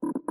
What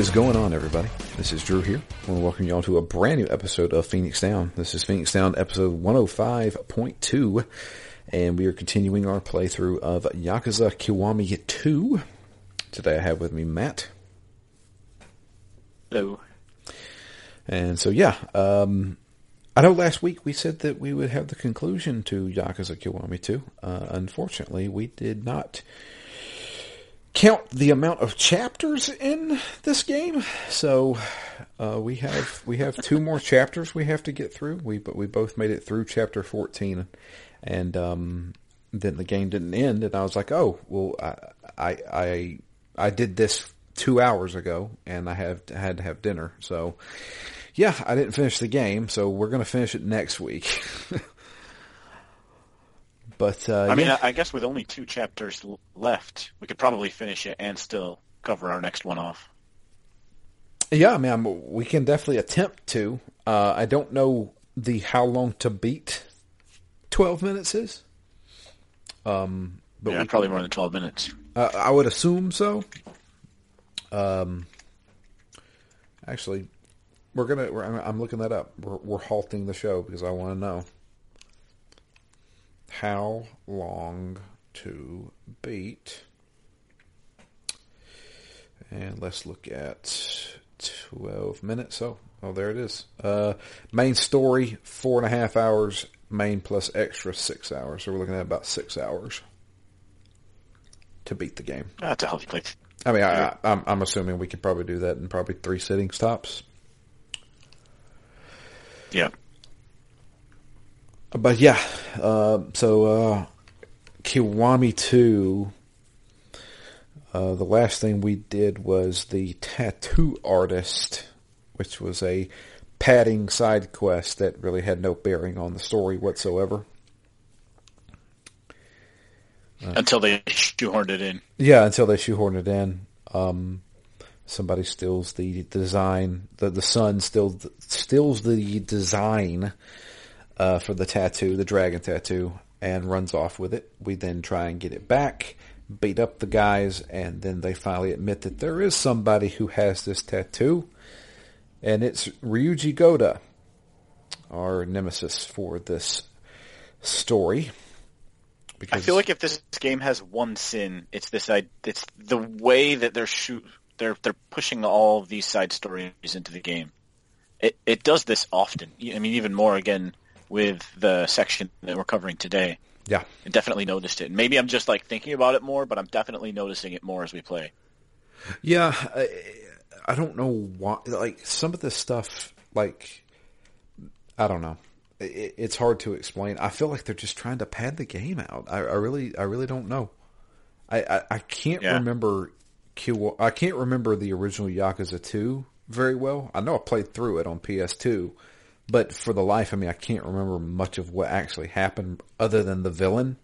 is going on, everybody? This is Drew here. I want to welcome you all to a brand new episode of Phoenix Down. This is Phoenix Down episode 105.2, and we are continuing our playthrough of Yakuza Kiwami 2. Today I have with me Matt. Hello. And so, yeah, um, I know last week we said that we would have the conclusion to Yakuza Kiwami 2. Uh, unfortunately, we did not count the amount of chapters in this game. So uh, we have we have two more chapters we have to get through. We but we both made it through chapter fourteen, and um, then the game didn't end. And I was like, oh well, I I I, I did this two hours ago, and I have had to have dinner. So yeah, I didn't finish the game. So we're gonna finish it next week. But uh, I mean, yeah. I guess with only two chapters l- left, we could probably finish it and still cover our next one off. Yeah, I mean, I'm, we can definitely attempt to. Uh, I don't know the how long to beat twelve minutes is. Um, but yeah, we, probably more than twelve minutes. uh, I would assume so. Um, actually, we're gonna. We're, I'm- I'm looking that up. We're, we're halting the show because I want to know how long to beat. And let's look at 12 minutes. Oh, oh, there it is. Uh, main story, four and a half hours. Main plus extra, six hours. So we're looking at about six hours to beat the game. That's a healthy place. I mean, I, I, I'm, I'm assuming we could probably do that in probably three sittings tops. Yeah. But yeah, uh, so uh, Kiwami 2, uh, the last thing we did was the tattoo artist, which was a padding side quest that really had no bearing on the story whatsoever. Until they shoehorned it in. Yeah, until they shoehorned it in. Um, somebody steals the design. The the son still steals the design uh, for the tattoo, the dragon tattoo, and runs off with it. We then try and get it back, beat up the guys, and then they finally admit that there is somebody who has this tattoo, and it's Ryuji Goda, our nemesis for this story. I feel like if this game has one sin, it's this. It's the way that they're shoot. They're they're pushing all these side stories into the game. It it does this often. I mean, even more again with the section that we're covering today. yeah, I definitely noticed it. Maybe I'm just like thinking about it more, but I'm definitely noticing it more as we play. Yeah, I, I don't know why. Like some of this stuff, like I don't know. It, it's hard to explain. I feel like they're just trying to pad the game out. I, I really, I really don't know. I, I, I can't Yeah. remember. Q, I can't remember the original Yakuza two very well. I know I played through it on PS2, but for the life of me, I can't remember much of what actually happened other than the villain.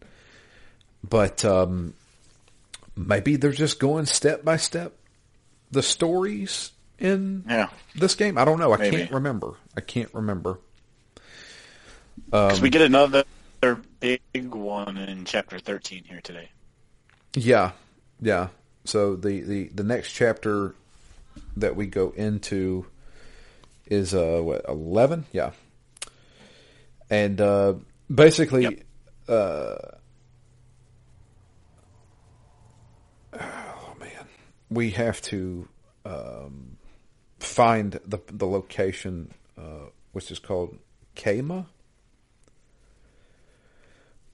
But um, maybe they're just going step by step the stories in Yeah, this game. I don't know. I Maybe. can't remember. I can't remember. because we get another big one in chapter 13 here today. Yeah, yeah. So the, the, the next chapter that we go into is uh what eleven? Yeah, and uh, basically Yep. uh, oh man, we have to um, find the the location, uh, which is called Kama.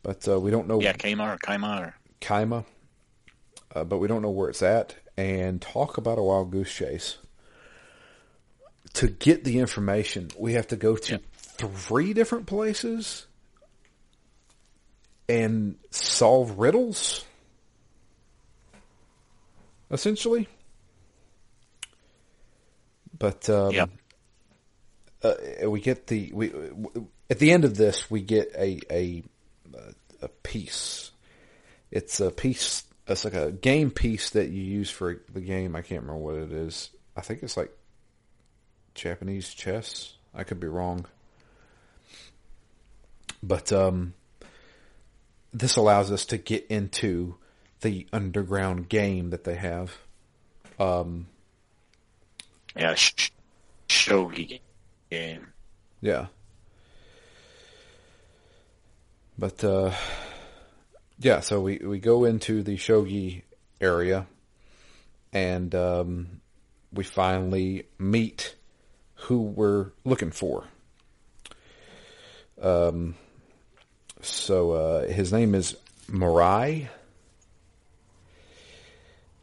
But uh, we don't know. Yeah, Kama or Kaima or Kaima, uh, but we don't know where it's at. And talk about a wild goose chase. To get the information, we have to go to Yeah. three different places and solve riddles. Essentially. But um, Yep. uh, we get the we at the end of this we get a a a piece. It's a piece. It's like a game piece that you use for the game. I can't remember what it is. I think it's like Japanese chess. I could be wrong. But um, this allows us to get into the underground game that they have. Um, yeah, sh- sh- shogi game. Yeah. But uh yeah, so we we go into the shogi area and um we finally meet who we're looking for. Um so uh his name is Marai.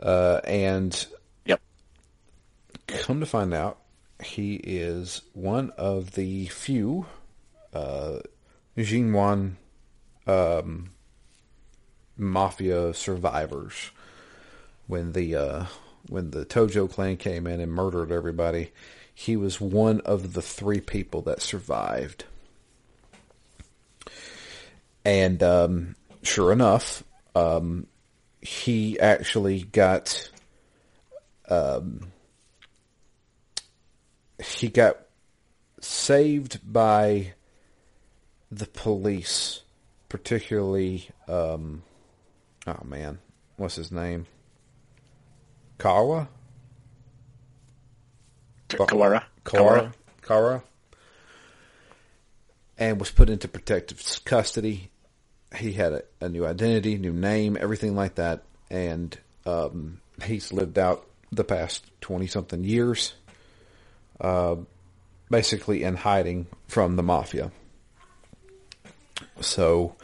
Uh and Yep. come to find out, he is one of the few uh, Jingweon um, mafia survivors. When the uh, when the Tojo clan came in and murdered everybody, he was one of the three people that survived. And um, sure enough, um, he actually got he got saved by the police, particularly, um, oh man, what's his name? Kawa? Kawara. Kara? Kara? And was put into protective custody. He had a, a new identity, new name, everything like that. And um, he's lived out the past 20 something years, uh, basically in hiding from the mafia. So,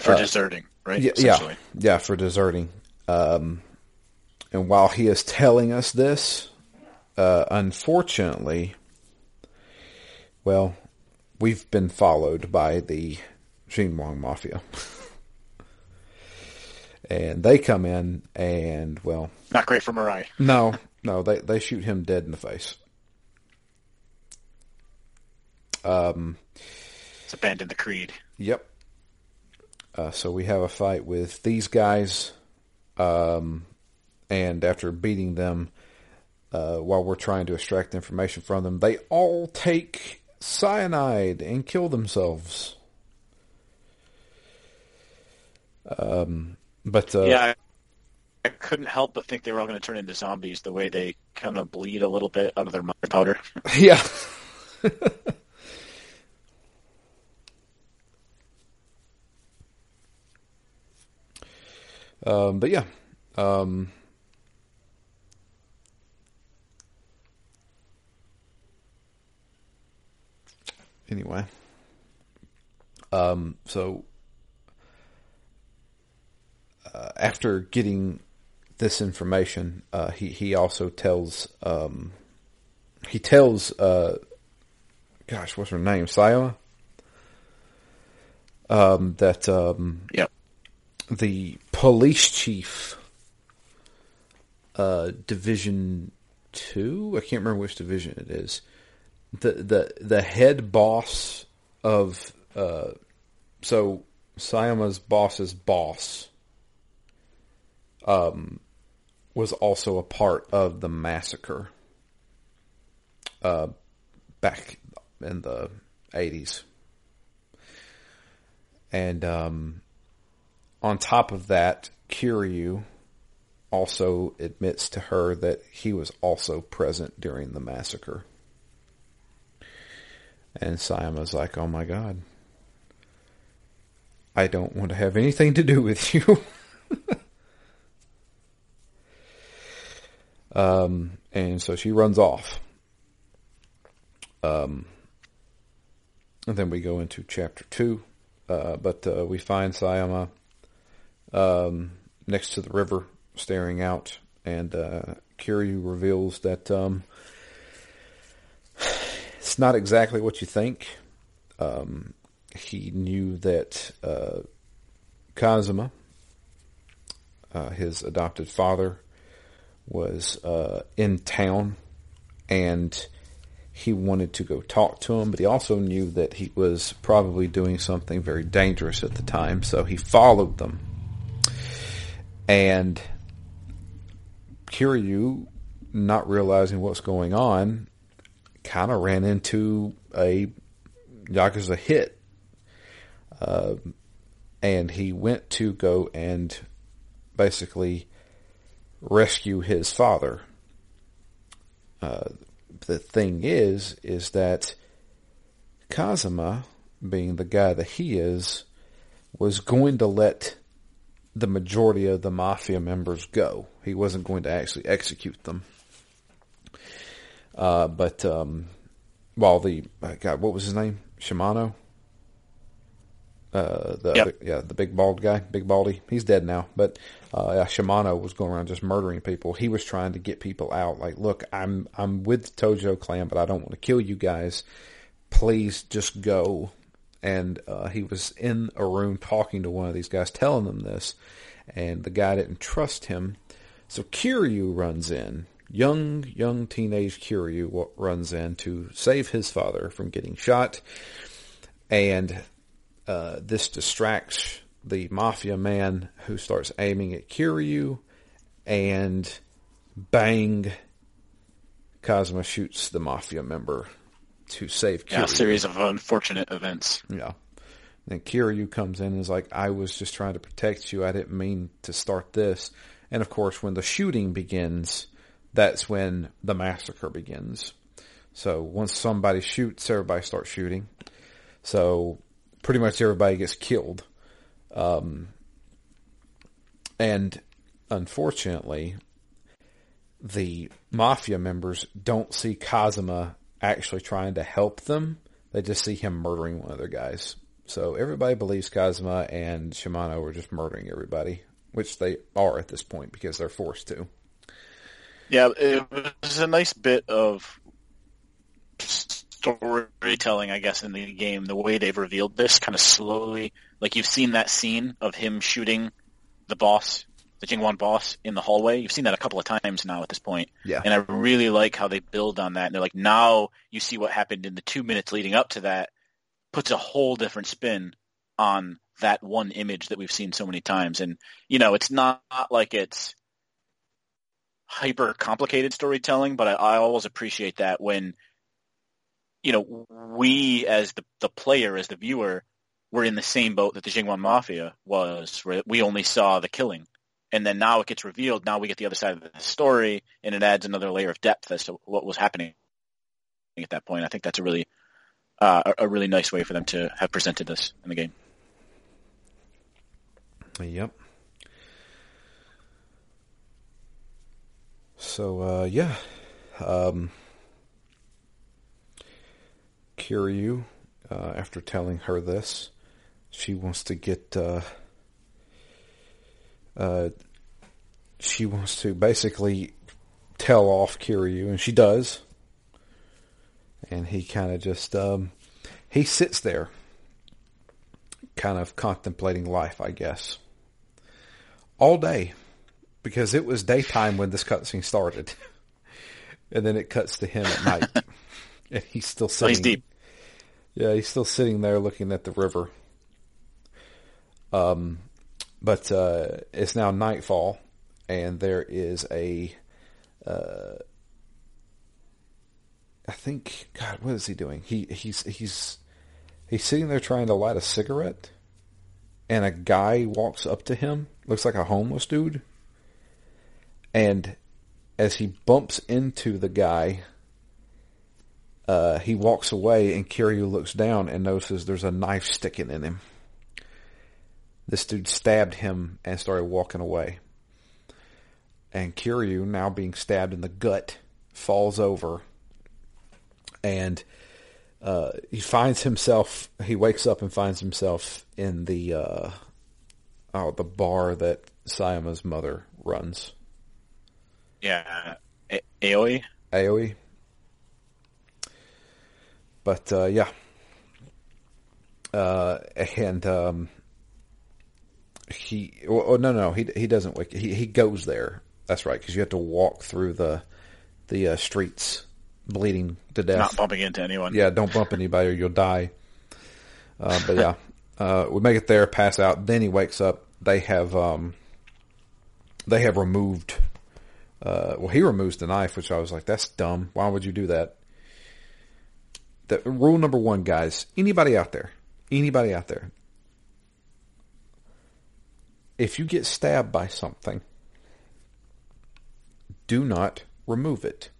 for deserting, right? Uh, yeah, yeah, yeah, for deserting. Um, and while he is telling us this, uh, unfortunately, well, we've been followed by the Jingweon Mafia. and they come in and, well, Not great for Mirai. no, no, they, they shoot him dead in the face. Um, It's abandoned the creed. Yep. Uh, so we have a fight with these guys, um, and after beating them, uh, while we're trying to extract information from them, they all take cyanide and kill themselves. Um, but uh, yeah, I, I couldn't help but think they were all going to turn into zombies the way they kind of bleed a little bit out of their mother powder. yeah. um, but yeah. Um, anyway. Um, so uh, after getting this information, uh, he he also tells um, he tells uh, gosh, what's her name, Saya, um, that um, yep. the police chief, uh, division two, I can't remember which division it is, the the the head boss of uh, so Sayama's boss's boss um, was also a part of the massacre uh, back in the 80s. And um, on top of that, Kiryu also admits to her that he was also present during the massacre. And Sayama's like, oh my god. I don't want to have anything to do with you. um, and so she runs off. Um, and then we go into chapter two. Uh, but uh, we find Sayama um, next to the river, staring out, and uh, Kiryu reveals that um, it's not exactly what you think. Um, he knew that uh, Kazuma, uh, his adopted father, was uh, in town, and he wanted to go talk to him, but he also knew that he was probably doing something very dangerous at the time, so he followed them. And Kiryu, not realizing what's going on, kind of ran into a Yakuza hit. Uh, and he went to go and basically rescue his father. Uh, the thing is, is that Kazuma, being the guy that he is, was going to let the majority of the mafia members go. He wasn't going to actually execute them. Uh, but um, while the uh, God, what was his name? Shimano. Uh, the yep. yeah the big bald guy, big baldy. He's dead now, but uh, yeah, Shimano was going around just murdering people. He was trying to get people out. Like, look, I'm I'm with the Tojo clan, but I don't want to kill you guys. Please just go. And uh, he was in a room talking to one of these guys, telling them this, and the guy didn't trust him. So Kiryu runs in, young young teenage Kiryu runs in to save his father from getting shot, and uh, this distracts the mafia man who starts aiming at Kiryu, and bang, Kazuma shoots the mafia member to save Kiryu. Yeah, a series of unfortunate events. Yeah. Then Kiryu comes in and is like, I was just trying to protect you. I didn't mean to start this. And of course, when the shooting begins, that's when the massacre begins. So once somebody shoots, everybody starts shooting. So pretty much everybody gets killed. Um, and unfortunately, the mafia members don't see Kazuma actually trying to help them. They just see him murdering one of their guys. So everybody believes Kazuma and Shimano are just murdering everybody, which they are at this point because they're forced to. Yeah, it was a nice bit of storytelling, I guess, in the game. The way they've revealed this, kind of slowly, like you've seen that scene of him shooting the boss, the Jingweon boss, in the hallway. You've seen that a couple of times now at this point. Yeah. And I really like how they build on that. And they're like, now you see what happened in the two minutes leading up to that, puts a whole different spin on that one image that we've seen so many times. And, you know, it's not like it's hyper complicated storytelling, but I, I always appreciate that when, you know, we as the, the player, as the viewer, were in the same boat that the Jingweon Mafia was, where we only saw the killing. And then now it gets revealed, now we get the other side of the story, and it adds another layer of depth as to what was happening at that point. I think that's a really uh, a really nice way for them to have presented this in the game. Yep. So uh, yeah, um, Kiryu, uh, after telling her this, she wants to get. Uh, uh, she wants to basically tell off Kiryu, and she does. And he kind of just um, he sits there, kind of contemplating life, I guess, all day because it was daytime when this cutscene started, and then it cuts to him at night, and he's still sitting. He's deep. Yeah, he's still sitting there looking at the river. Um, but uh, it's now nightfall, and there is a. Uh, I think God, what is he doing? He he's he's he's sitting there trying to light a cigarette, and a guy walks up to him. Looks like a homeless dude and as he bumps into the guy, uh, he walks away, and Kiryu looks down and notices there's a knife sticking in him. this dude stabbed him and started walking away. And Kiryu, now being stabbed in the gut, falls over and uh, he finds himself. He wakes up and finds himself in the uh, oh the bar that Sayama's mother runs. Yeah, A- Aoi. Aoi. But uh, yeah, uh, and um, he. Oh, no, no, he he doesn't wake. He he goes there. That's right, because you have to walk through the the uh, streets, bleeding to death. Not bumping into anyone. Yeah, don't bump anybody or you'll die. Uh, but yeah, uh, we make it there, pass out. Then he wakes up. They have um, they have removed. Uh, well, he removes the knife, which I was like, "That's dumb. Why would you do that?" The rule number one, guys. Anybody out there? Anybody out there? If you get stabbed by something, do not remove it.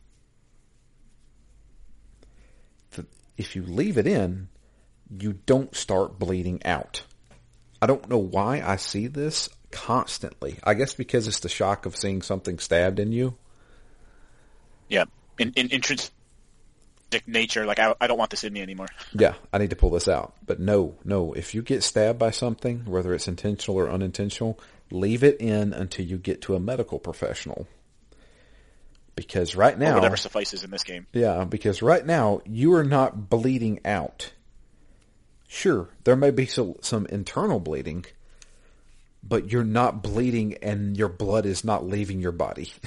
if you leave it in, you don't start bleeding out. I don't know why I see this constantly. I guess because it's the shock of seeing something stabbed in you. Yeah, in, in intrinsic nature, like I, I don't want this in me anymore. Yeah, I need to pull this out. But no, no. If you get stabbed by something, whether it's intentional or unintentional, leave it in until you get to a medical professional. Because right now, or whatever suffices in this game. Yeah, because right now you are not bleeding out. Sure, there may be some, some internal bleeding, but you're not bleeding and your blood is not leaving your body.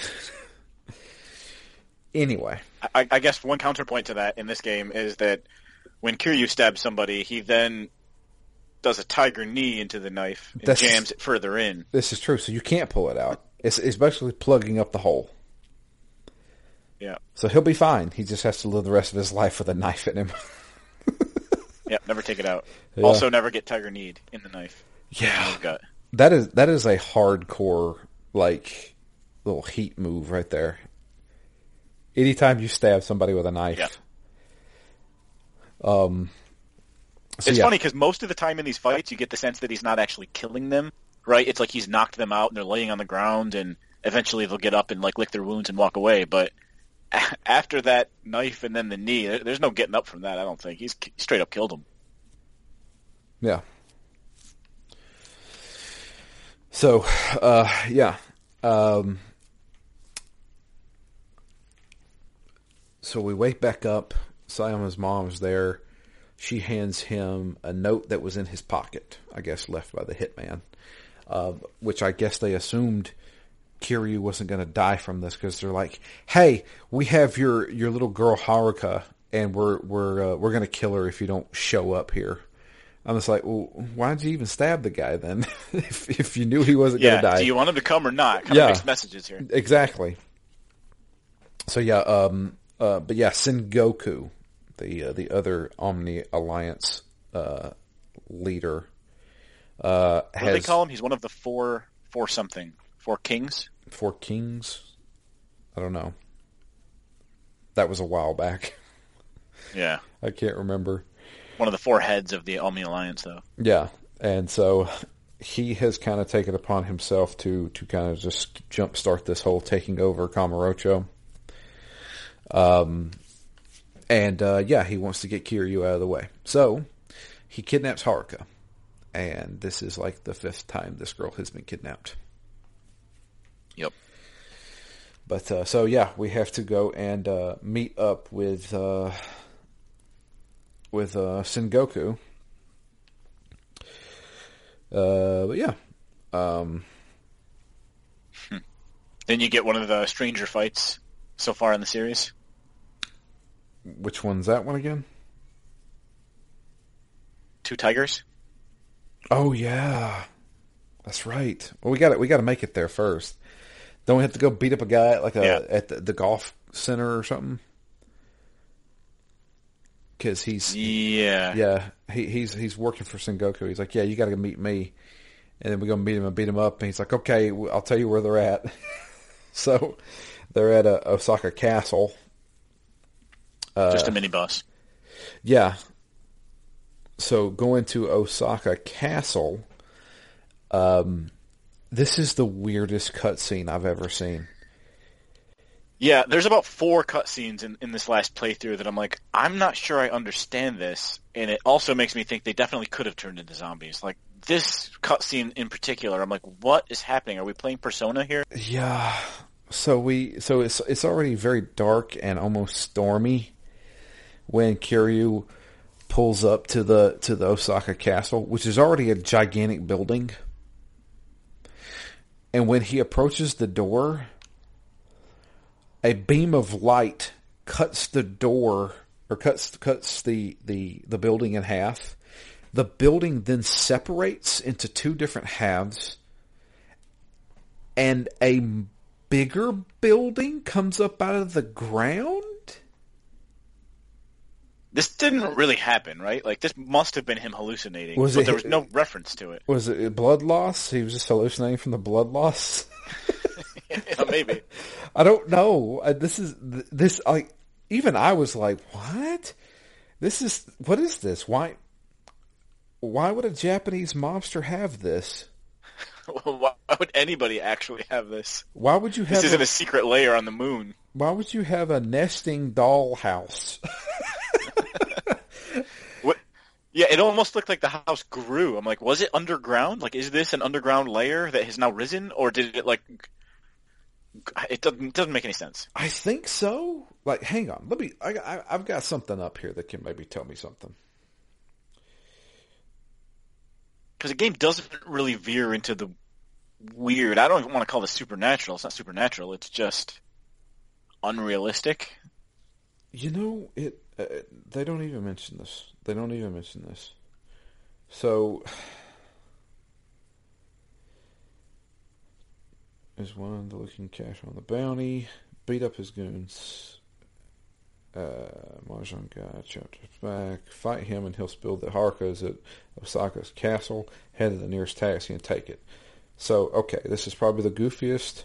anyway. I, I, guess one counterpoint to that in this game is that when Kiryu stabs somebody, he then does a tiger knee into the knife and That's, jams it further in. This is true, so you can't pull it out. It's, it's basically plugging up the hole. Yeah. So he'll be fine. He just has to live the rest of his life with a knife in him. yeah, never take it out. Yeah. Also, never get tiger kneed in the knife. Yeah. That is that is a hardcore like little heat move right there. Anytime you stab somebody with a knife. Yeah. Um. So it's yeah. funny because most of the time in these fights, you get the sense that he's not actually killing them. Right? It's like he's knocked them out and they're laying on the ground, and eventually they'll get up and like lick their wounds and walk away. But after that knife and then the knee, there's no getting up from that. I don't think he's straight up killed him. Yeah. So, uh, yeah. Um, so we wake back up. Sayama's mom's there. She hands him a note that was in his pocket, I guess left by the hitman, uh, which I guess they assumed Kiryu wasn't going to die from this because they're like, "Hey, we have your your little girl Haruka, and we're we're uh, we're going to kill her if you don't show up here." I'm just like, well, why'd you even stab the guy then? if if you knew he wasn't yeah, going to die, do you want him to come or not? Kind yeah, of mixed messages here. Exactly. So yeah, um, uh, but yeah, Sengoku, the uh, the other Omi Alliance uh, leader, uh, what do they call him? He's one of the four four something four kings. Four Kings. I don't know. That was a while back. Yeah. I can't remember. One of the four heads of the Omi Alliance, though. Yeah, and so he has kind of taken upon himself to to kind of just jumpstart this whole taking over Kamurocho. Um, and uh, yeah, he wants to get Kiryu out of the way. So he kidnaps Haruka, and this is like the fifth time this girl has been kidnapped. Yep. But uh, so yeah, we have to go and uh, meet up with uh, with uh, Sengoku. Uh, but yeah. Um, hmm. Then you get one of the stranger fights so far in the series. Which one's that one again? Two tigers. Oh yeah, that's right. Well, we got it. we got to make it there first. Don't we have to go beat up a guy at like a yeah. at the, the, golf center or something? Because he's yeah yeah he, he's he's working for Sengoku. He's like, yeah, you got to meet me, and then we go meet him and beat him up. And he's like, okay, I'll tell you where they're at. so they're at a Osaka Castle. Uh, Just a minibus. Yeah. So going to Osaka Castle, Um, this is the weirdest cutscene I've ever seen. Yeah, there's about four cutscenes in, in this last playthrough that I'm like, I'm not sure I understand this, and it also makes me think they definitely could have turned into zombies. Like this cutscene in particular, I'm like, what is happening? Are we playing Persona here? Yeah. So we so it's it's already very dark and almost stormy when Kiryu pulls up to the to the Osaka castle, which is already a gigantic building. And when he approaches the door, a beam of light cuts the door or cuts cuts the the the building in half. The building then separates into two different halves, and a bigger building comes up out of the ground. This didn't really happen, right? Like this must have been him hallucinating, Was but it- there was no reference to it. Was it blood loss? He was just hallucinating from the blood loss. yeah, maybe. I don't know. Uh, This is this like even I was like, what? This is what is this? Why? Why would a Japanese mobster have this? Why would anybody actually have this? Why would you have? This isn't a, a secret layer on the moon. why would you have a nesting doll house? Yeah, it almost looked like the house grew. I'm like, was it underground? Like, is this an underground layer that has now risen, or did it like? It doesn't doesn't make any sense. I think so. Like, hang on. Let me. I, I, I've got something up here that can maybe tell me something. because the game doesn't really veer into the weird. I don't even want to call this supernatural. It's not supernatural. It's just unrealistic. You know, it. Uh, they don't even mention this. They don't even mention this. So, is one of the looking cash on the bounty, beat up his goons. Uh, Mahjong guy chapters back, fight him, and he'll spill the Harukas at Osaka's castle. Head to the nearest taxi and take it. So, okay, this is probably the goofiest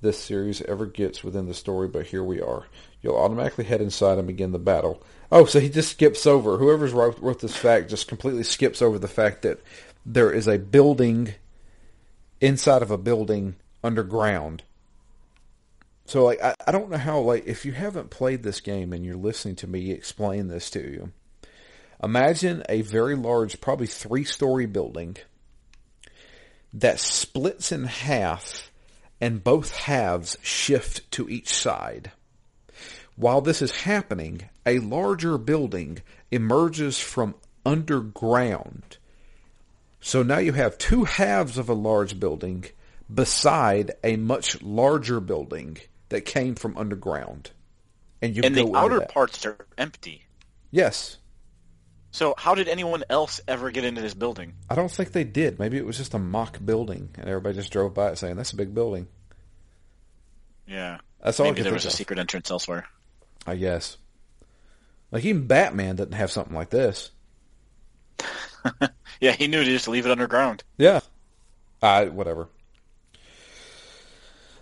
this series ever gets within the story, but here we are. You'll automatically head inside and begin the battle. Oh, so he just skips over. Whoever's wrote, wrote this fact just completely skips over the fact that there is a building inside of a building underground. So, like, I, I don't know how, like, if you haven't played this game and you're listening to me explain this to you, imagine a very large, probably three-story building that splits in half and both halves shift to each side. While this is happening, a larger building emerges from underground. So now you have two halves of a large building beside a much larger building that came from underground. And you and go the outer parts are empty. Yes. So how did anyone else ever get into this building? I don't think they did. Maybe it was just a mock building and everybody just drove by it saying, that's a big building. Yeah, That's all maybe there was a of. secret entrance elsewhere. I guess. Like even Batman doesn't have something like this. Yeah, he knew to just leave it underground. Yeah. Uh, whatever.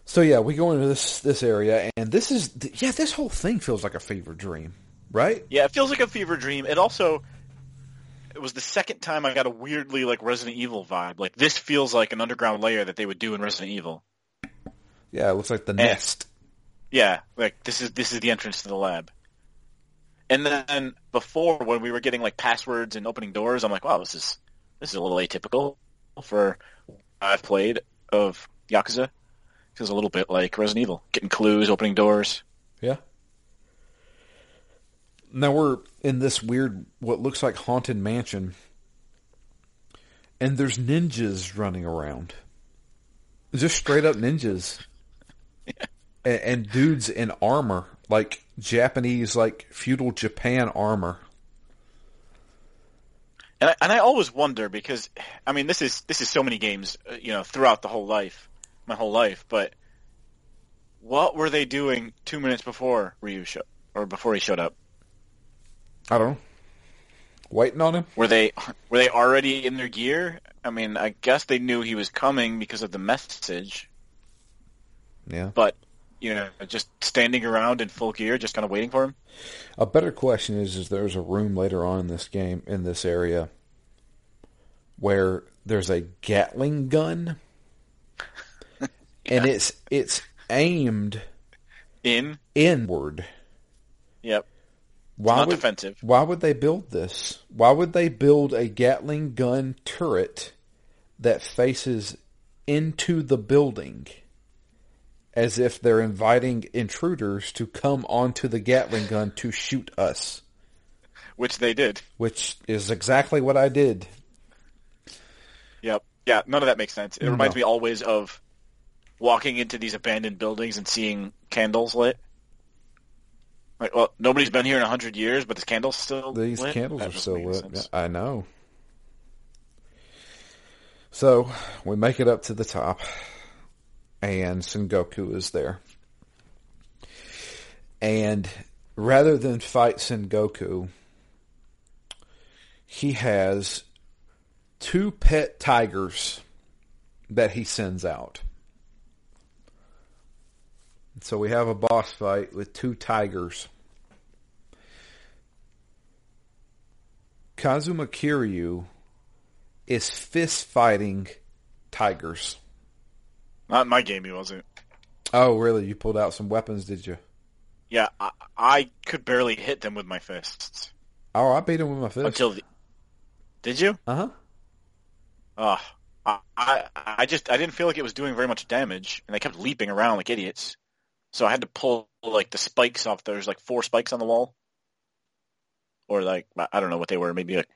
So yeah, we go into this this area, and this is yeah, this whole thing feels like a fever dream, right? Yeah, it feels like a fever dream. It also it was the second time I got a weirdly like Resident Evil vibe. Like this feels like an underground layer that they would do in Resident Evil. Yeah, it looks like the nest. Yeah, like this is this is the entrance to the lab. And then before when we were getting like passwords and opening doors, I'm like, wow, this is this is a little atypical for what I've played of Yakuza. Feels a little bit like Resident Evil, getting clues, opening doors. Yeah. Now we're in this weird, what looks like haunted mansion, and there's ninjas running around. Just straight up ninjas. and, and dudes in armor, like Japanese, like feudal Japan armor. And I, and I always wonder because I mean this is this is so many games uh, you know throughout the whole life, my whole life. But what were they doing two minutes before Ryu show or before he showed up? I don't know. Waiting on him? Were they were they already in their gear? I mean, I guess they knew he was coming because of the message, Yeah. but you know, just standing around in full gear, just kind of waiting for him. A better question is: Is there's a room later on in this game in this area where there's a Gatling gun, and it's it's aimed In. inward. Yep. Why Not would defensive. why would they build this? Why would they build a Gatling gun turret that faces into the building as if they're inviting intruders to come onto the Gatling gun to shoot us? Which they did. Which is exactly what I did. Yep. Yeah, none of that makes sense. It reminds No. me always of walking into these abandoned buildings and seeing candles lit. Like, well, nobody's been here in a hundred years, but this candle's still These lit? candles That are still lit. sense. I know. So we make it up to the top, and Sengoku is there. And rather than fight Sengoku, he has two pet tigers that he sends out. So we have a boss fight with two tigers. Kazuma Kiryu is fist fighting tigers. Not in my game, he wasn't. Oh, really? You pulled out some weapons, did you? Yeah, I, I could barely hit them with my fists Oh, I beat him with my fist. until the. Did you? uh huh. Oh, I, I, I just I didn't feel like it was doing very much damage, and they kept leaping around like idiots. So I had to pull like the spikes off. There's like four spikes on the wall, or like I don't know what they were. Maybe like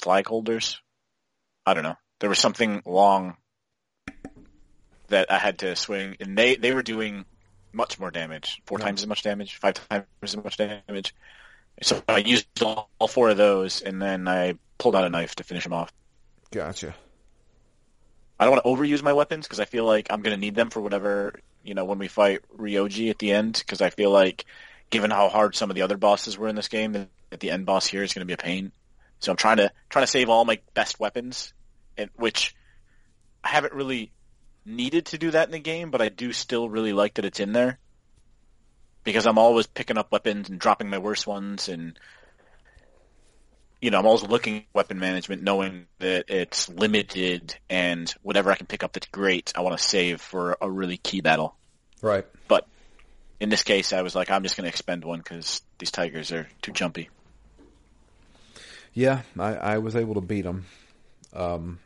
flag holders. I don't know. There was something long that I had to swing, and they they were doing much more damage, four Yeah. times as much damage, five times as much damage. So I used all, all four of those, and then I pulled out a knife to finish them off. Gotcha. I don't want to overuse my weapons because I feel like I'm going to need them for whatever, you know, when we fight Ryoji at the end because I feel like given how hard some of the other bosses were in this game, that the end boss here is going to be a pain. So I'm trying to trying to save all my best weapons, and which I haven't really needed to do that in the game, but I do still really like that it's in there because I'm always picking up weapons and dropping my worst ones and you know, I'm always looking at weapon management, knowing that it's limited and whatever I can pick up that's great, I want to save for a really key battle. Right. But in this case, I was like, I'm just going to expend one because these tigers are too jumpy. Yeah, I, I was able to beat them. Um,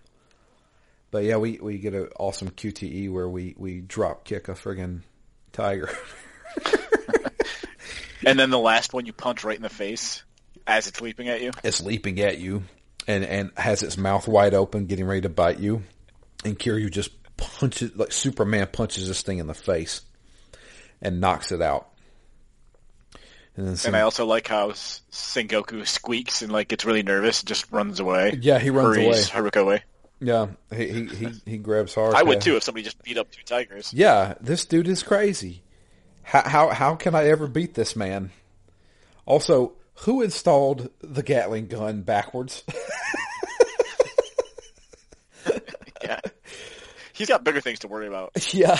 but yeah, we, we get an awesome QTE where we, we drop kick a friggin' tiger. And then the last one, you punch right in the face as it's leaping at you. it's leaping at you and, and has its mouth wide open, getting ready to bite you. And Kiryu just punches, like Superman punches this thing in the face and knocks it out. And then And I also like how Sengoku squeaks and like gets really nervous, and just runs away. Yeah, he runs hurries Haruka away. yeah, he, he, he, he grabs hard. I would too if somebody just beat up two tigers. Yeah, this dude is crazy. How, how how can I ever beat this man? Also, who installed the Gatling gun backwards? Yeah, he's got bigger things to worry about. yeah.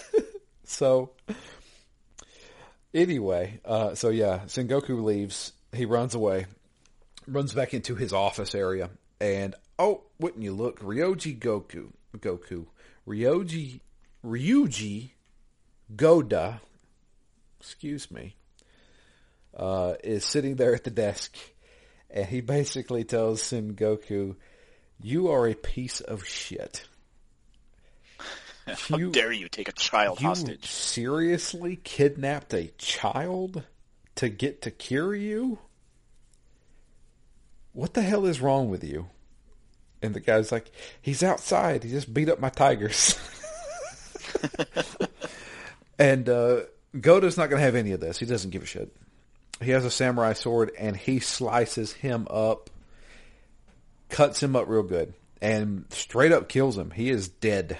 so anyway, uh, so yeah, Sengoku leaves. He runs away, runs back into his office area, and oh, wouldn't you look, Ryoji Goku, Goku, Ryoji, Ryuji Goda, excuse me, uh, is sitting there at the desk, and he basically tells Sengoku, "You are a piece of shit." How You- dare you take a child You hostage? seriously kidnapped a child to get to Kiryu? What the hell is wrong with you? And the guy's like, he's outside. He just beat up my tigers. and uh, Goda's not going to have any of this. He doesn't give a shit. He has a samurai sword and he slices him up, cuts him up real good, and straight up kills him. He is dead.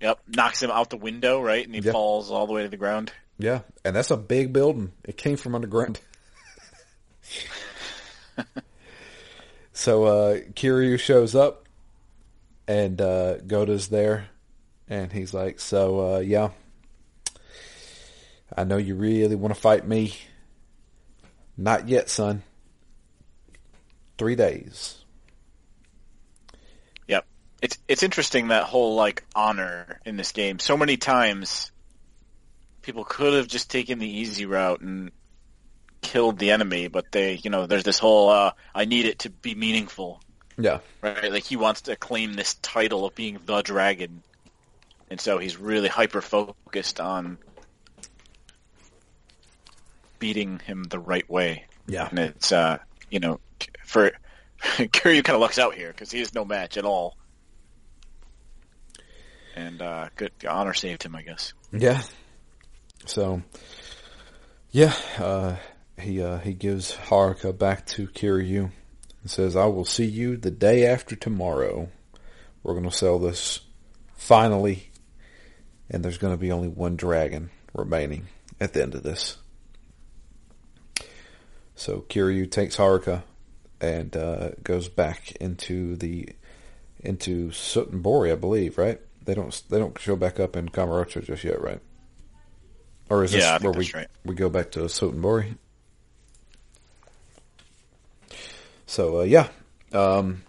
Yep, knocks him out the window, right, and he Yep. falls all the way to the ground. Yeah, and that's a big building. It came from underground. so uh, Kiryu shows up, and uh, Goda's there, and he's like, "So uh, yeah, I know you really want to fight me. Not yet, son. Three days." Yep. It's it's interesting that whole like honor in this game. So many times, people could have just taken the easy route and killed the enemy, but they, you know, there's this whole uh, I need it to be meaningful, Yeah. right? Like he wants to claim this title of being the dragon, and so he's really hyper focused on beating him the right way. Yeah. And it's, uh, you know, for Kiryu kind of lucks out here because he is no match at all. And uh, good honor saved him, I guess. Yeah. So, yeah, uh, he uh, he gives Haruka back to Kiryu and says, "I will see you the day after tomorrow. We're going to sell this finally, and there's going to be only one dragon remaining at the end of this." So Kiryu takes Haruka and uh, goes back into the into Sotenbori, I believe, right? They don't they don't show back up in Kamurocho just yet, right? Or is this Yeah, where we right. we go back to Sotenbori? So uh, yeah, um,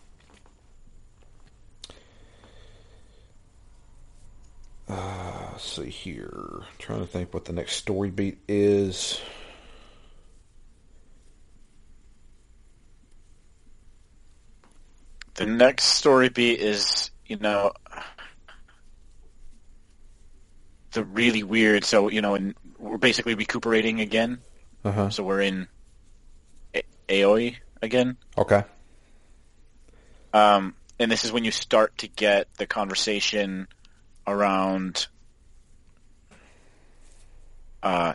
uh, let's see here. trying to think what the next story beat is. The next story beat is, you know, the really weird. So, you know, and we're basically recuperating again. Uh huh. So we're in A- Aoi again. Okay. Um, and this is when you start to get the conversation around, uh,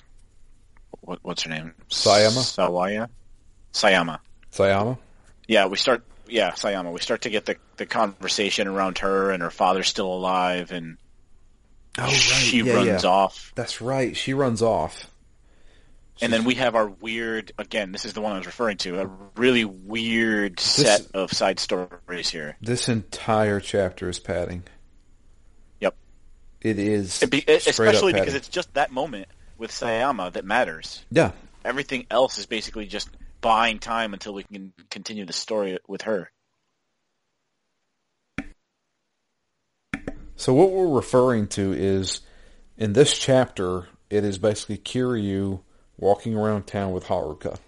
what, what's her name? Sayama? Sawaya? Sayama. Sayama. Yeah, we start. Yeah, Sayama. We start to get the the conversation around her and her father's still alive, and Oh she Yeah, runs yeah. off. That's right. She runs off. And then we have our weird. Again, this is the one I was referring to. A really weird set of side stories here. This entire chapter is padding. Yep. It is It be, especially because it's just that moment with Sayama that matters. yeah. Everything else is basically just buying time until we can continue the story with her. So what we're referring to is in this chapter, it is basically Kiryu walking around town with Haruka.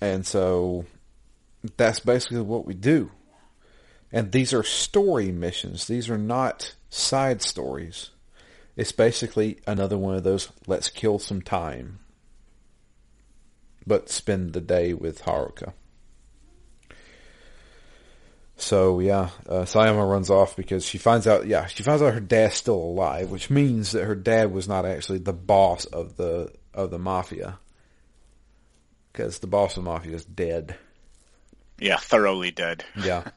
And so that's basically what we do. And these are story missions. These are not side stories. It's basically another one of those let's kill some time. But spend the day with Haruka. So yeah, uh, Sayama runs off because she finds out. Yeah, she finds out her dad's still alive, which means that her dad was not actually the boss of the of the mafia, because the boss of the mafia is dead. Yeah, thoroughly dead. Yeah,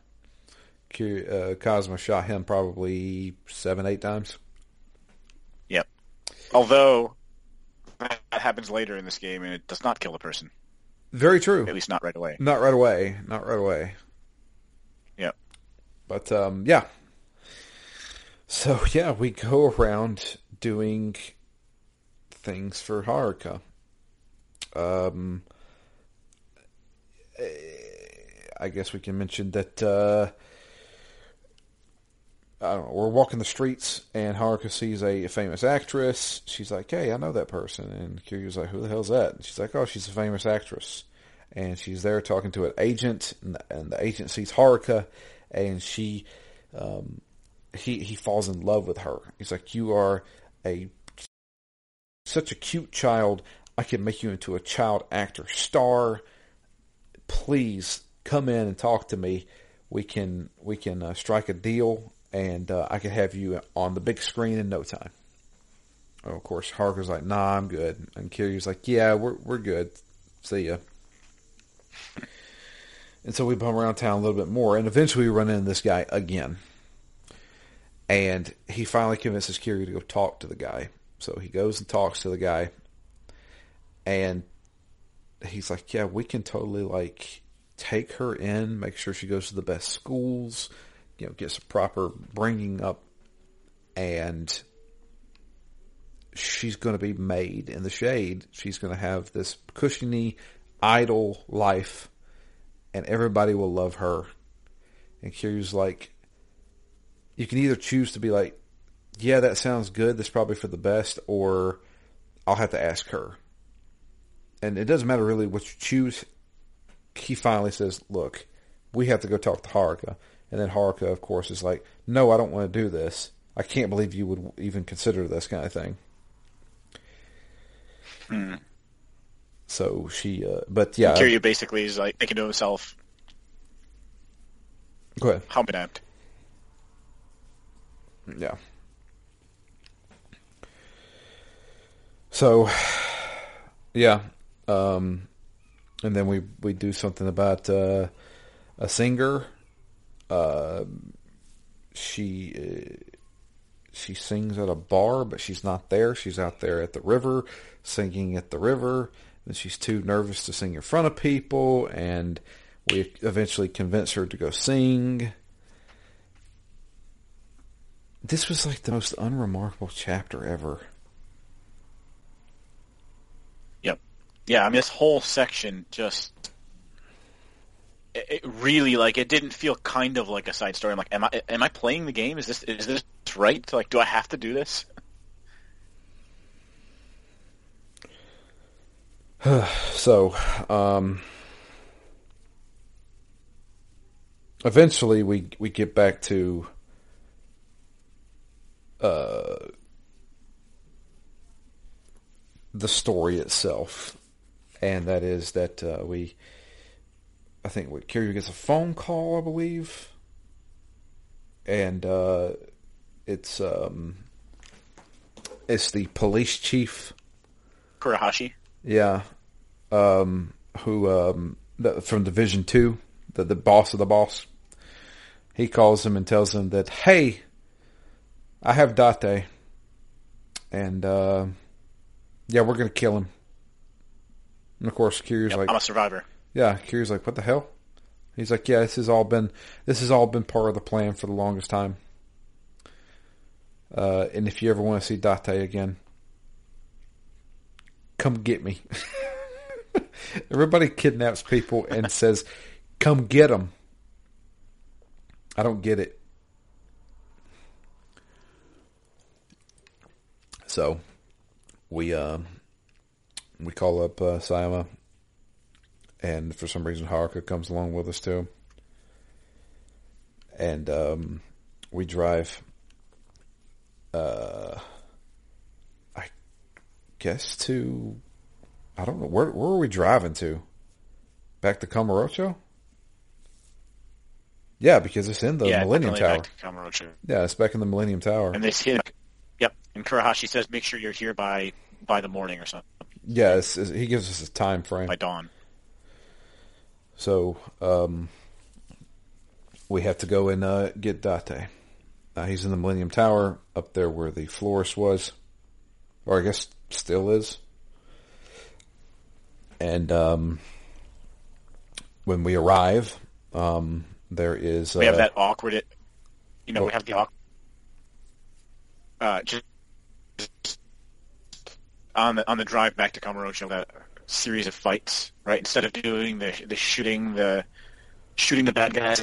uh, Cosmo shot him probably seven, eight times. Yep. Although that happens later in this game, and it does not kill a person. Very true. At least not right away. Not right away. Not right away. Yep. But um, yeah. So yeah, we go around doing things for Haruka. Um, I guess we can mention that. Uh, I don't know. We're walking the streets, and Haruka sees a famous actress. She's like, "Hey, I know that person." And Kiryu's like, "Who the hell's that?" And she's like, "Oh, she's a famous actress." And she's there talking to an agent, and the, and the agent sees Haruka, and she, um, he he falls in love with her. He's like, "You are a such a cute child. I can make you into a child actor star. Please come in and talk to me. We can we can uh, strike a deal, and uh, I could have you on the big screen in no time." Oh, of course, Haruka's like, "Nah, I'm good," and Kiryu's like, "Yeah, we're we're good. See ya." And so we bum around town a little bit more, and eventually we run into this guy again. And he finally convinces Kiryu to go talk to the guy. So he goes and talks to the guy, and he's like, "Yeah, we can totally like take her in, make sure she goes to the best schools, you know, gets a proper bringing up, and she's going to be made in the shade. She's going to have this cushiony, idle life, and everybody will love her. And Kiryu's like, you can either choose to be like, yeah, that sounds good. That's probably for the best, or I'll have to ask her. And it doesn't matter really what you choose. He finally says, look, we have to go talk to Haruka. And then Haruka, of course, is like, no, I don't want to do this. I can't believe you would even consider this kind of thing. Hmm. So she, uh, but yeah. Kiryu basically is like thinking to himself, Go ahead. how apt. Yeah. So, yeah, um, and then we we do something about uh, a singer. Uh, she uh, she sings at a bar, but she's not there. She's out there at the river, singing at the river. And she's too nervous to sing in front of people, and we eventually convince her to go sing. This was like the most unremarkable chapter ever. Yep. Yeah, I mean, this whole section just. It really like it didn't feel kind of like a side story. I'm like, am I am I playing the game? Is this is this right? Like, do I have to do this? so, um, eventually we we get back to uh, the story itself, and that is that uh, we, I think, what Kiryu gets a phone call, I believe, and uh, it's um, it's the police chief. Kurahashi. Yeah, um, who um, the, from Division Two, the the boss of the boss. He calls him and tells him that, hey, I have Date, and uh, yeah, we're gonna kill him. And of course, Kiryu's Yep, like, I'm a survivor. Yeah, Kiryu's like, what the hell? He's like, yeah, this has all been this has all been part of the plan for the longest time. Uh, and if you ever want to see Date again, come get me. Everybody kidnaps people and says, "Come get them." I don't get it. So we uh, we call up uh, Sayama, and for some reason Haruka comes along with us too, and um, we drive. Uh, I guess to I don't know where where are we driving to? Back to Kamurocho? Yeah, because it's in the yeah, Millennium Tower. to. Yeah, it's back in the Millennium Tower. And they say, yep. And Kurahashi says, make sure you're here by by the morning or something, yeah, it's, it's- he gives us a time frame. by dawn. So um, we have to go and uh, get Date. Uh, he's in the Millennium Tower up there where the florist was, or I guess still is. And um, when we arrive, um, there is uh, We have that awkward, you know, Oh. we have the awkward, uh, just on the on the drive back to Kamurocho, that series of fights, right? Instead of doing the the shooting the shooting the bad guys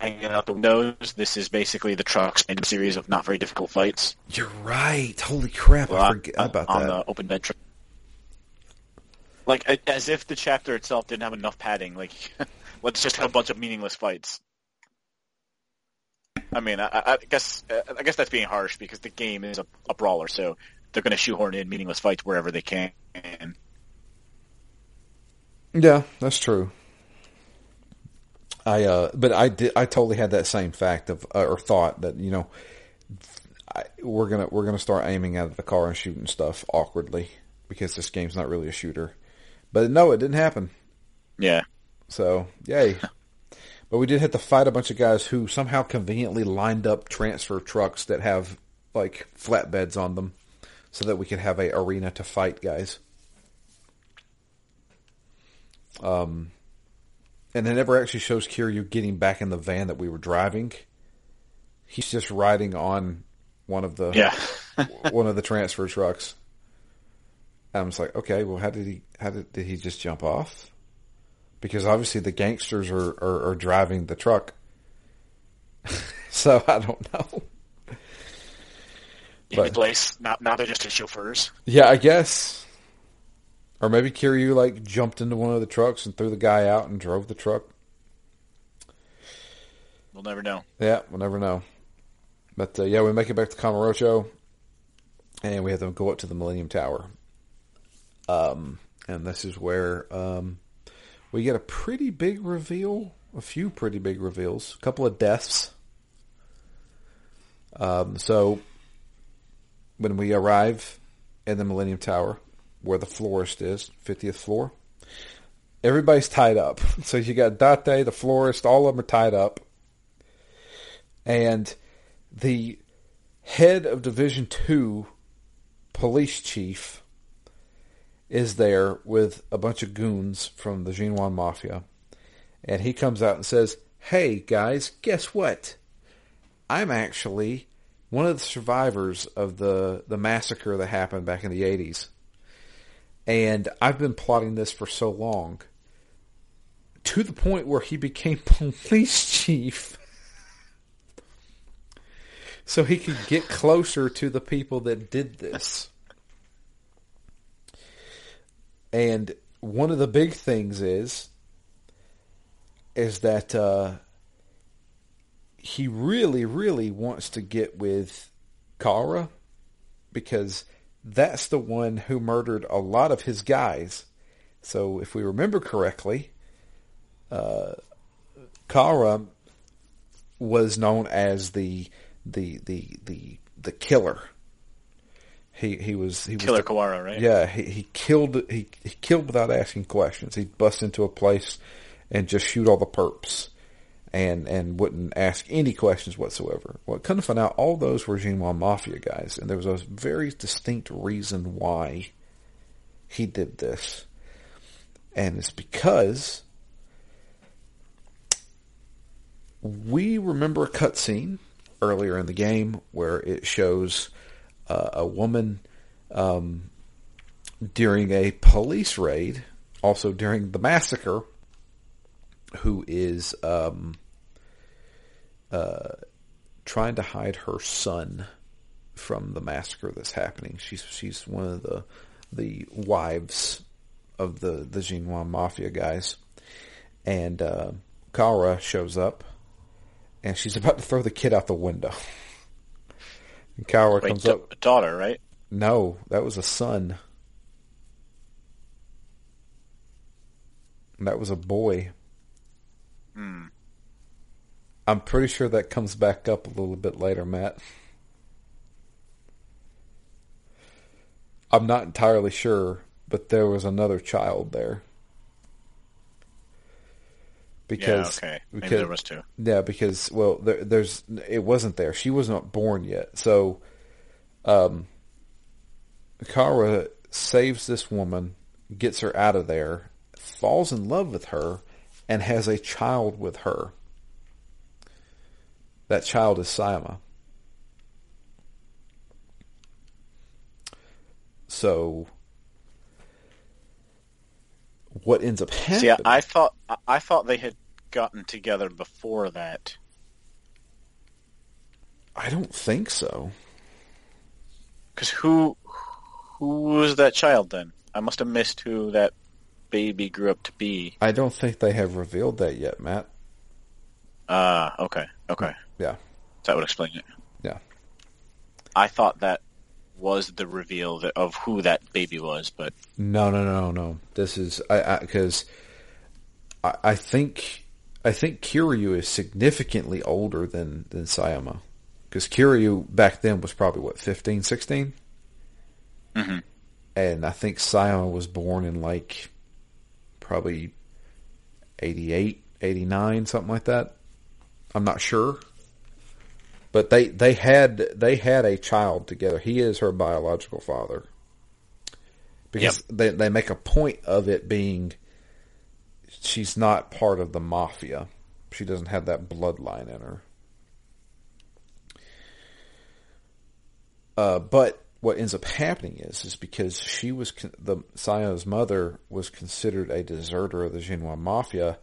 hanging out the windows, this is basically the trucks in a series of not very difficult fights You're right. Holy crap! I Well, forget on- about on that. the open bed truck. Like as if the chapter itself didn't have enough padding. Like, let's just have a bunch of meaningless fights. I mean, I, I I guess uh, I guess that's being harsh because the game is a, a brawler, so they're going to shoehorn in meaningless fights wherever they can. Yeah, that's true. I uh, but I did. I totally had that same fact of uh, or thought that you know, I, we're gonna we're gonna start aiming out of the car and shooting stuff awkwardly because this game's not really a shooter. But no, it didn't happen. Yeah, So yay. But we did have to fight a bunch of guys who somehow conveniently lined up transfer trucks that have like flatbeds on them, so that we could have a arena to fight guys. Um, and it never actually shows Kiryu getting back in the van that we were driving. He's just riding on one of the yeah. one of the transfer trucks. And I was like, okay, well, how did he? How did did he just jump off? because obviously the gangsters are, are, are driving the truck. so I don't know. In but, place now, now they're just his chauffeurs. Yeah, I guess. Or maybe Kiryu like jumped into one of the trucks and threw the guy out and drove the truck. We'll never know. Yeah, we'll never know. But uh, yeah, we make it back to Kamurocho, and we have them go up to the Millennium Tower. Um, and this is where um, we get a pretty big reveal, a few pretty big reveals, a couple of deaths. Um, so when we arrive in the Millennium Tower, where the florist is, 50th floor, everybody's tied up. So you got Date, the florist, all of them are tied up. And the head of Division 2 police chief is there with a bunch of goons from the Jingweon Mafia. And he comes out and says, Hey guys, guess what? I'm actually one of the survivors of the, the massacre that happened back in the 80s. And I've been plotting this for so long to the point where he became police chief so he could get closer to the people that did this. And one of the big things is is that uh, he really, really wants to get with Kara because that's the one who murdered a lot of his guys. So if we remember correctly, uh, Kara was known as the the the the the killer. He he was he killer was the, Kawara, right? Yeah, he he killed he he killed without asking questions. He'd bust into a place and just shoot all the perps, and and wouldn't ask any questions whatsoever. Well, come to find out, all those were Jingweon Mafia guys, and there was a very distinct reason why he did this, and it's because we remember a cutscene earlier in the game where it shows uh, a woman um, during a police raid, also during the massacre, who is um, uh, trying to hide her son from the massacre that's happening. She's she's one of the the wives of the the Jingweon mafia guys, and uh, Kara shows up and she's about to throw the kid out the window. And Kara Wait, comes up. Daughter, right? No, that was a son. That was a boy. Hmm. I'm pretty sure that comes back up a little bit later, Matt. I'm not entirely sure, but there was another child there because yeah, okay. Maybe because, there was two. Yeah, because well, there, there's it wasn't there. She was not born yet. So, um, Kara saves this woman, gets her out of there, falls in love with her, and has a child with her. That child is Sayama. So what ends up happening? See, I thought I thought they had gotten together before that? I don't think so. Because who who was that child then? I must have missed who that baby grew up to be. I don't think they have revealed that yet, Matt. Ah, uh, okay, okay. Yeah. That would explain it. Yeah. I thought that was the reveal of who that baby was, but no, no, no, no. This is I because I, I, I, think I think Kiryu is significantly older than than Sayama because Kiryu back then was probably what 15, 16? Mm-hmm. and I think Sayama was born in like probably 88, 89, something like that. I'm not sure, but they they had they had a child together. He is her biological father because yep. they they make a point of it being she's not part of the mafia. She doesn't have that bloodline in her. Uh, but what ends up happening is is because she was the Saya's mother was considered a deserter of the Jingweon mafia.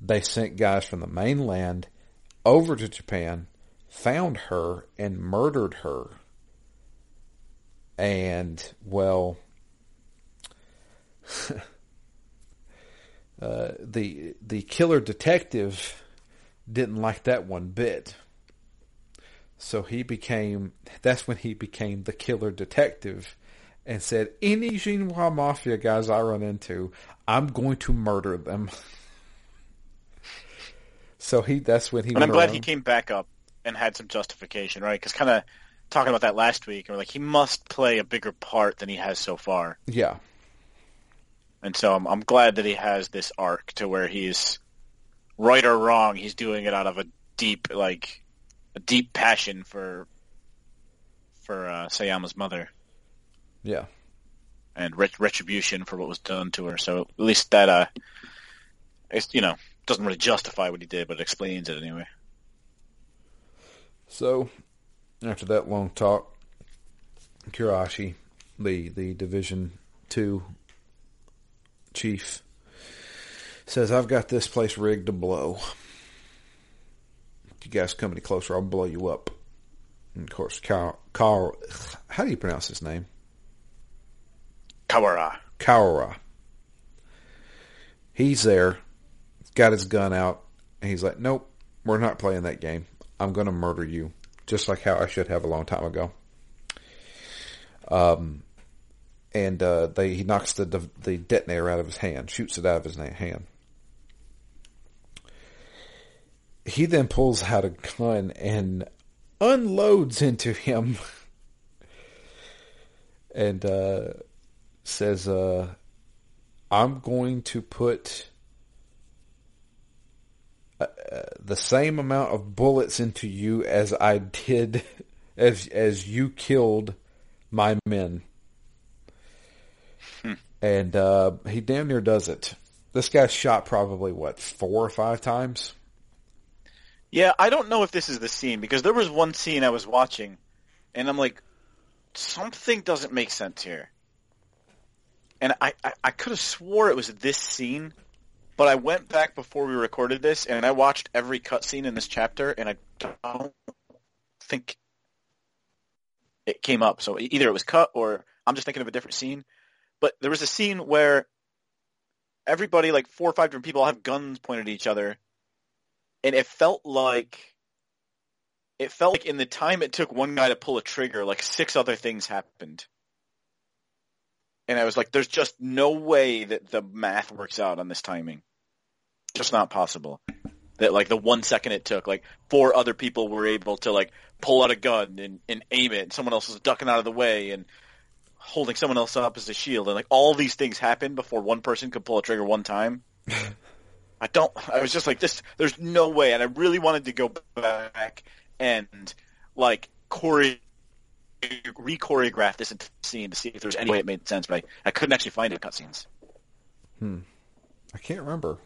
They sent guys from the mainland over to Japan, found her, and murdered her. And well, uh, the the killer detective didn't like that one bit. So he became, that's when he became the killer detective and said, any Jingweon Mafia guys I run into, I'm going to murder them. so he, that's when he And I'm glad around. he came back up and had some justification, right? Because kind of talking about that last week, and we're like, he must play a bigger part than he has so far. Yeah. And so I'm, I'm glad that he has this arc to where he's right or wrong, he's doing it out of a deep, like, a deep passion for for uh, Sayama's mother. Yeah. And ret- retribution for what was done to her. So at least that, uh, it's, you know, doesn't really justify what he did, but it explains it anyway. So, after that long talk, Kurahashi, the the Division Two chief, says, "I've got this place rigged to blow." If you guys come any closer, I'll blow you up. And of course, Carl, Carl, how do you pronounce his name? Kawara. Kawara. He's there, got his gun out, and he's like, nope, we're not playing that game. I'm going to murder you, just like how I should have a long time ago. Um, and uh, they he knocks the the detonator out of his hand, shoots it out of his hand. he then pulls out a gun and unloads into him and uh, says, uh, I'm going to put uh, the same amount of bullets into you as I did as as you killed my men. Hmm. And uh, he damn near does it. This guy shot probably what four or five times. Yeah, I don't know if this is the scene because there was one scene I was watching, and I'm like, something doesn't make sense here. And I, I, I could have swore it was this scene, but I went back before we recorded this and I watched every cutscene in this chapter, and I don't think it came up. So either it was cut or I'm just thinking of a different scene. But there was a scene where everybody, like four or five different people, have guns pointed at each other, and it felt like it felt like in the time it took one guy to pull a trigger, like six other things happened. And I was like, there's just no way that the math works out on this timing. Just not possible. That like the one second it took, like four other people were able to like pull out a gun and, and aim it, and someone else was ducking out of the way and holding someone else up as a shield, and like all these things happened before one person could pull a trigger one time. I don't. I was just like this. There's no way, and I really wanted to go back and like chore re-choreograph this scene to see if there's any way it made sense, but I, I couldn't actually find it in cutscenes. Hmm. I can't remember.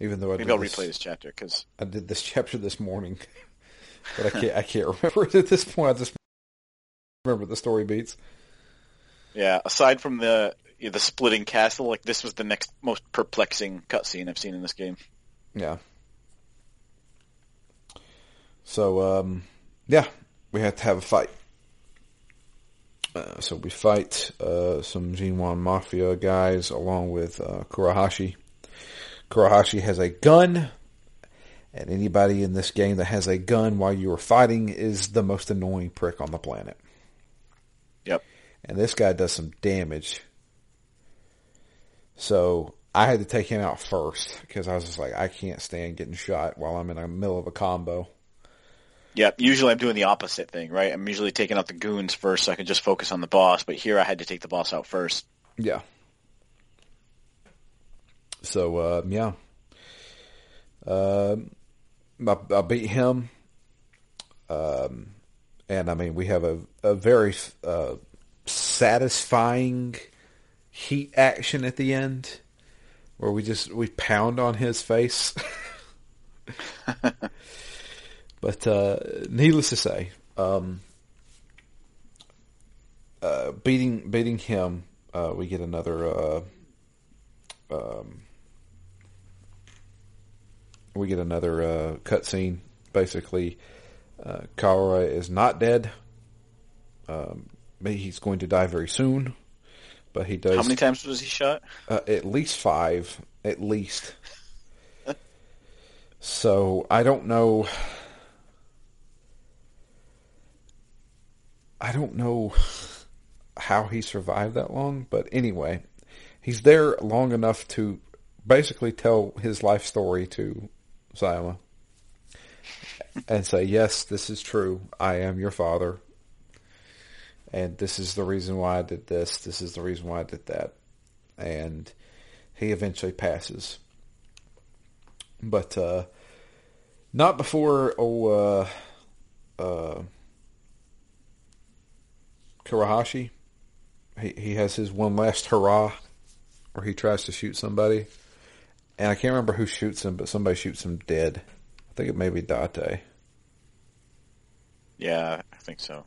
Even though I maybe I'll this, replay this chapter because I did this chapter this morning, but I can't. I can't remember it at this point. I just remember the story beats. Yeah. Aside from the the splitting castle, like this was the next most perplexing cutscene I've seen in this game. Yeah. So, um, yeah, we had to have a fight. Uh, so we fight uh, some Jingweon Mafia guys along with uh, Kurahashi. Kurahashi has a gun, and anybody in this game that has a gun while you are fighting is the most annoying prick on the planet. Yep. And this guy does some damage so I had to take him out first because I was just like, I can't stand getting shot while I'm in the middle of a combo. Yeah, usually I'm doing the opposite thing, right? I'm usually taking out the goons first so I can just focus on the boss, but here I had to take the boss out first. Yeah. So, uh, yeah. Uh, I, I, beat him. Um, and I mean, we have a, a very uh, satisfying heat action at the end where we just we pound on his face. but uh, needless to say, um, uh, beating beating him, uh, we get another. Uh, um, we get another uh, cutscene. Basically, uh, Kara is not dead. Um, he's going to die very soon, but he does. How many times was he shot? Uh, at least five, at least. so I don't know. I don't know how he survived that long, but anyway, he's there long enough to basically tell his life story to Sayama and say, "Yes, this is true. I am your father, and this is the reason why I did this. This is the reason why I did that." And he eventually passes, but uh, not before oh uh, uh, Kurahashi. He he has his one last hurrah, where he tries to shoot somebody, and I can't remember who shoots him, but somebody shoots him dead. I think it may be Date. Yeah, I think so.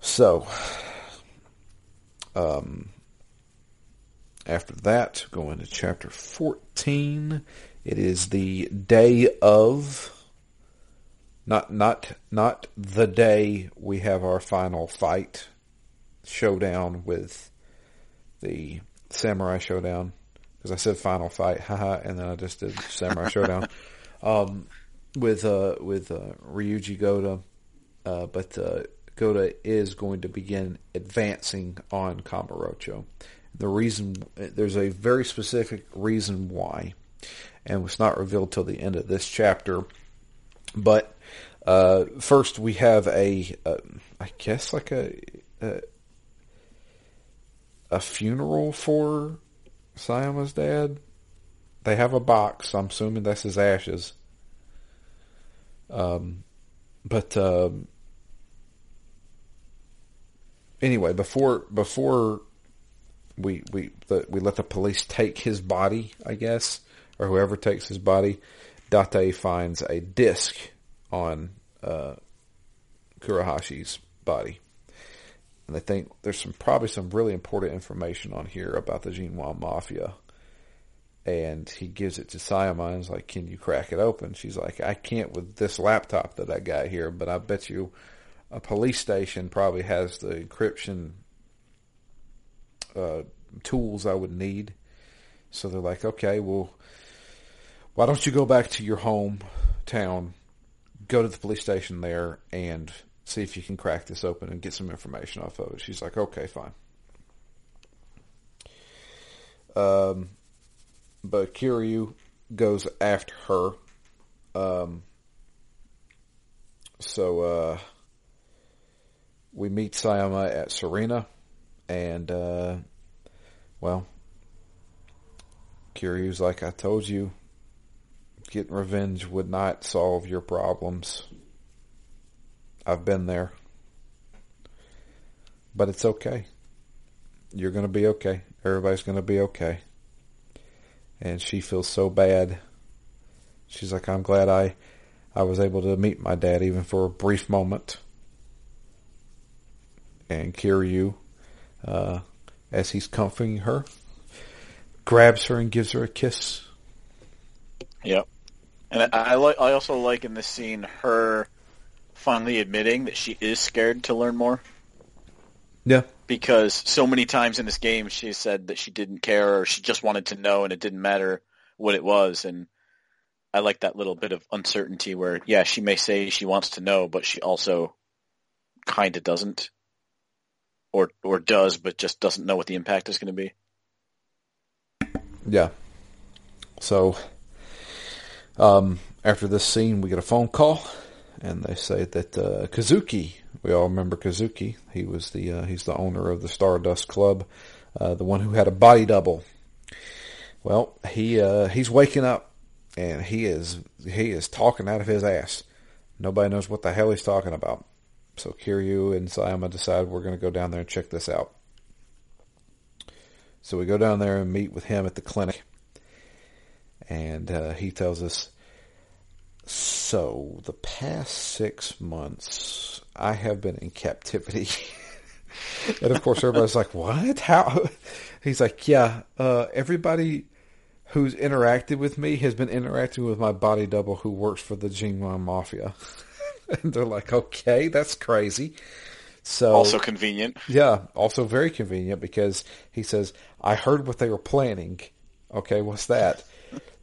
So, um, after that, go into chapter 14. It is the day of, not, not, not the day we have our final fight, showdown with the samurai showdown. Because I said final fight, haha, and then I just did samurai showdown. Um, with, uh, with, uh, Ryuji Goda, uh, but, uh, Goda is going to begin advancing on Kamurocho. The reason, there's a very specific reason why, and it's not revealed till the end of this chapter. But uh, first, we have a, uh, I guess, like a, a, a funeral for Sayama's dad. They have a box. I'm assuming that's his ashes. Um, but um, anyway, before before we we the, we let the police take his body, I guess, or whoever takes his body, Date finds a disc on uh, Kurahashi's body, and they think there's some probably some really important information on here about the Jingweon Mafia. And he gives it to Sayama is like, "Can you crack it open?" She's like, "I can't with this laptop that I got here, but I bet you." a police station probably has the encryption uh, tools I would need. So they're like, okay, well, why don't you go back to your hometown, go to the police station there, and see if you can crack this open and get some information off of it. She's like, okay, fine. Um, but Kiryu goes after her. Um, so, uh, we meet Sayama at Serena, and uh, well, Kiryu's like I told you, getting revenge would not solve your problems. I've been there, but it's okay. You're gonna be okay. Everybody's gonna be okay. And she feels so bad. She's like, I'm glad I, I was able to meet my dad even for a brief moment and Kiryu, uh, as he's comforting her, grabs her and gives her a kiss. Yep. And I, I like. I also like in this scene her finally admitting that she is scared to learn more. Yeah. Because so many times in this game she said that she didn't care or she just wanted to know and it didn't matter what it was and I like that little bit of uncertainty where yeah, she may say she wants to know but she also kind of doesn't or or does, but just doesn't know what the impact is going to be. Yeah. So, um, after this scene, we get a phone call, and they say that uh, Kazuki. We all remember Kazuki. He was the uh, he's the owner of the Stardust Club, uh, the one who had a body double. Well, he uh, he's waking up, and he is he is talking out of his ass. Nobody knows what the hell he's talking about. So Kiryu and Sayama decide we're going to go down there and check this out. So we go down there and meet with him at the clinic. And uh, he tells us So the past six months, I have been in captivity. and of course, everybody's like, "What? How?" He's like, "Yeah, uh, everybody who's interacted with me has been interacting with my body double who works for the Jingweon Mafia." and they're like, "Okay, that's crazy." So Also convenient. yeah, also very convenient because he says, I heard what they were planning. Okay, what's that?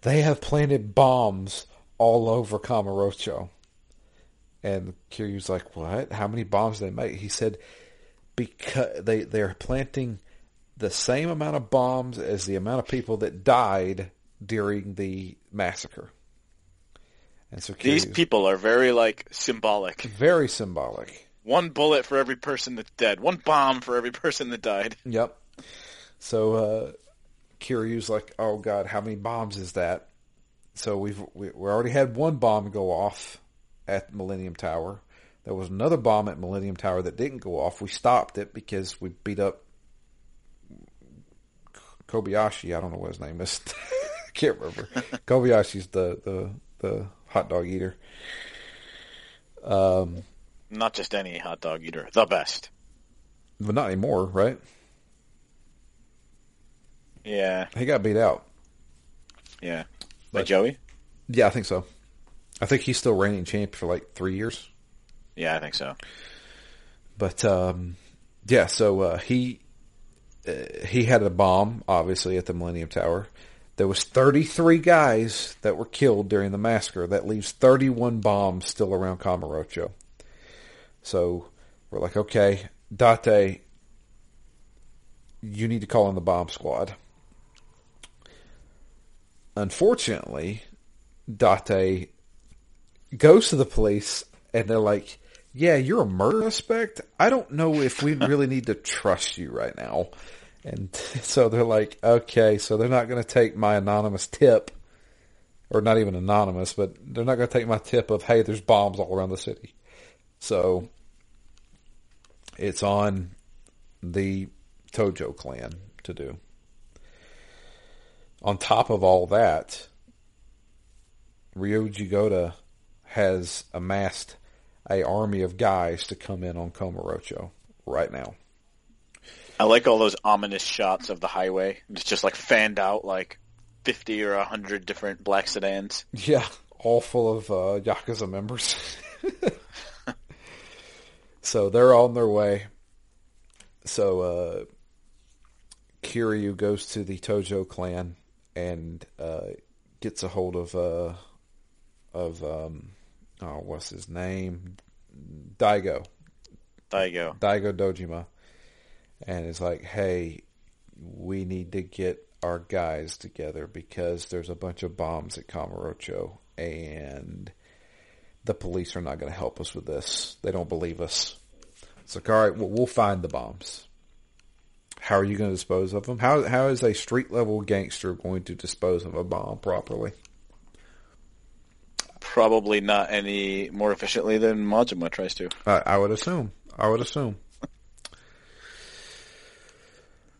They have planted bombs all over Kamurocho. And Kiryu's like, what? How many bombs they make? He said, because they, they're planting the same amount of bombs as the amount of people that died during the massacre. And so These people are very like symbolic. very symbolic. One bullet for every person that's dead. One bomb for every person that died. Yep. So uh, Kiryu's like, "Oh God, how many bombs is that?" So we've we, we already had one bomb go off at Millennium Tower. There was another bomb at Millennium Tower that didn't go off. We stopped it because we beat up Kobayashi. I don't know what his name is. Can't remember. Kobayashi's the, the the hot dog eater. Um, Not just any hot dog eater. The best. but not anymore, right? Yeah. He got beat out. Yeah. By Joey? Yeah, I think so. I think he's still reigning champ for like three years. Yeah, I think so. But um, yeah, so uh, he uh, he had a bomb, obviously, at the Millennium Tower. There was 33 guys that were killed during the massacre. That leaves 31 bombs still around Kamurocho. So we're like, okay, Date, you need to call in the bomb squad. Unfortunately, Date goes to the police and they're like, yeah, you're a murder suspect. I don't know if we really need to trust you right now. And so they're like, okay, so they're not going to take my anonymous tip, or not even anonymous, but they're not going to take my tip of, hey, there's bombs all around the city. So it's on the Tojo clan to do. On top of all that, Ryuji Goda has amassed a army of guys to come in on Kamurocho right now. I like all those ominous shots of the highway. It's just like fanned out like 50 or 100 different black sedans. Yeah, all full of uh, Yakuza members. so they're on their way. So uh, Kiryu goes to the Tojo clan and uh, gets a hold of uh, of um, oh, what's his name? Daigo. There you go. Daigo Dojima, and it's like, hey, we need to get our guys together because there's a bunch of bombs at Kamurocho and the police are not going to help us with this. They don't believe us. It's like, all right, well, we'll find the bombs. How are you going to dispose of them? How how is a street level gangster going to dispose of a bomb properly? Probably not any more efficiently than Majima tries to. I, I would assume. I would assume.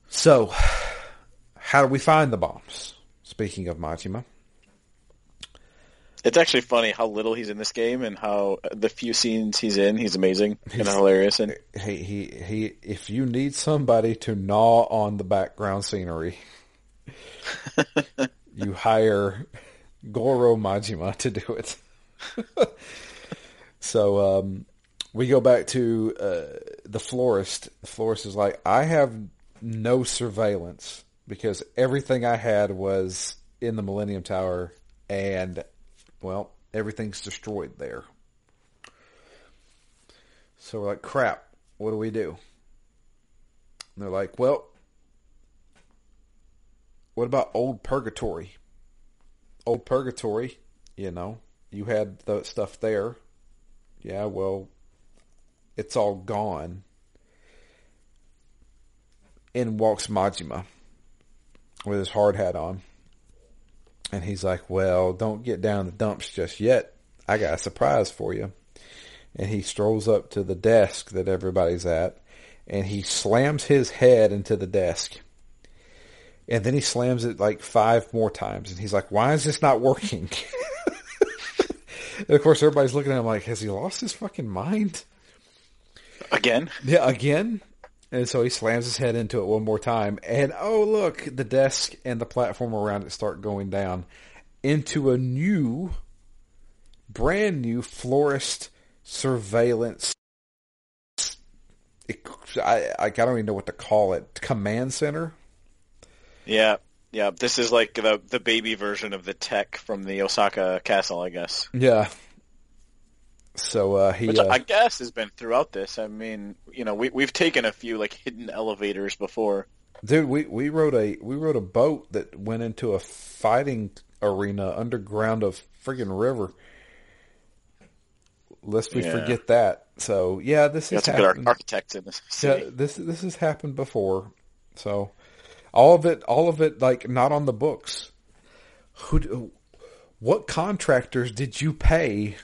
So, how do we find the bombs? Speaking of Majima, It's actually funny how little he's in this game and how the few scenes he's in, he's amazing and hilarious. And he he he. If you need somebody to gnaw on the background scenery, you hire Goro Majima to do it. so um, we go back to uh, the florist. The florist is like, I have no surveillance because everything I had was in the Millennium Tower, and well, everything's destroyed there. So we're like, crap. What do we do? And they're like, well, what about old purgatory? Old purgatory, you know, you had the stuff there. Yeah, well, it's all gone. In walks Majima with his hard hat on. And he's like, well, don't get down the dumps just yet. I got a surprise for you. And he strolls up to the desk that everybody's at and he slams his head into the desk. And then he slams it like five more times. And he's like, why is this not working? And of course, everybody's looking at him like, has he lost his fucking mind? Again? Yeah, again. And so he slams his head into it one more time. And oh, look, the desk and the platform around it start going down into a new, brand new florist surveillance. I, I don't even know what to call it. Command center? Yeah. Yeah, this is like the the baby version of the tech from the Osaka castle, I guess. Yeah. So uh, he, Which uh, I guess has been throughout this. I mean, you know, we we've taken a few like hidden elevators before. dude, we we rode a we rode a boat that went into a fighting arena underground of friggin' river. Lest we Yeah. forget that. So yeah, this is has some good ar- happened. architects in this Yeah, city. this this has happened before. So all of it, all of it, like not on the books. Who, what contractors did you pay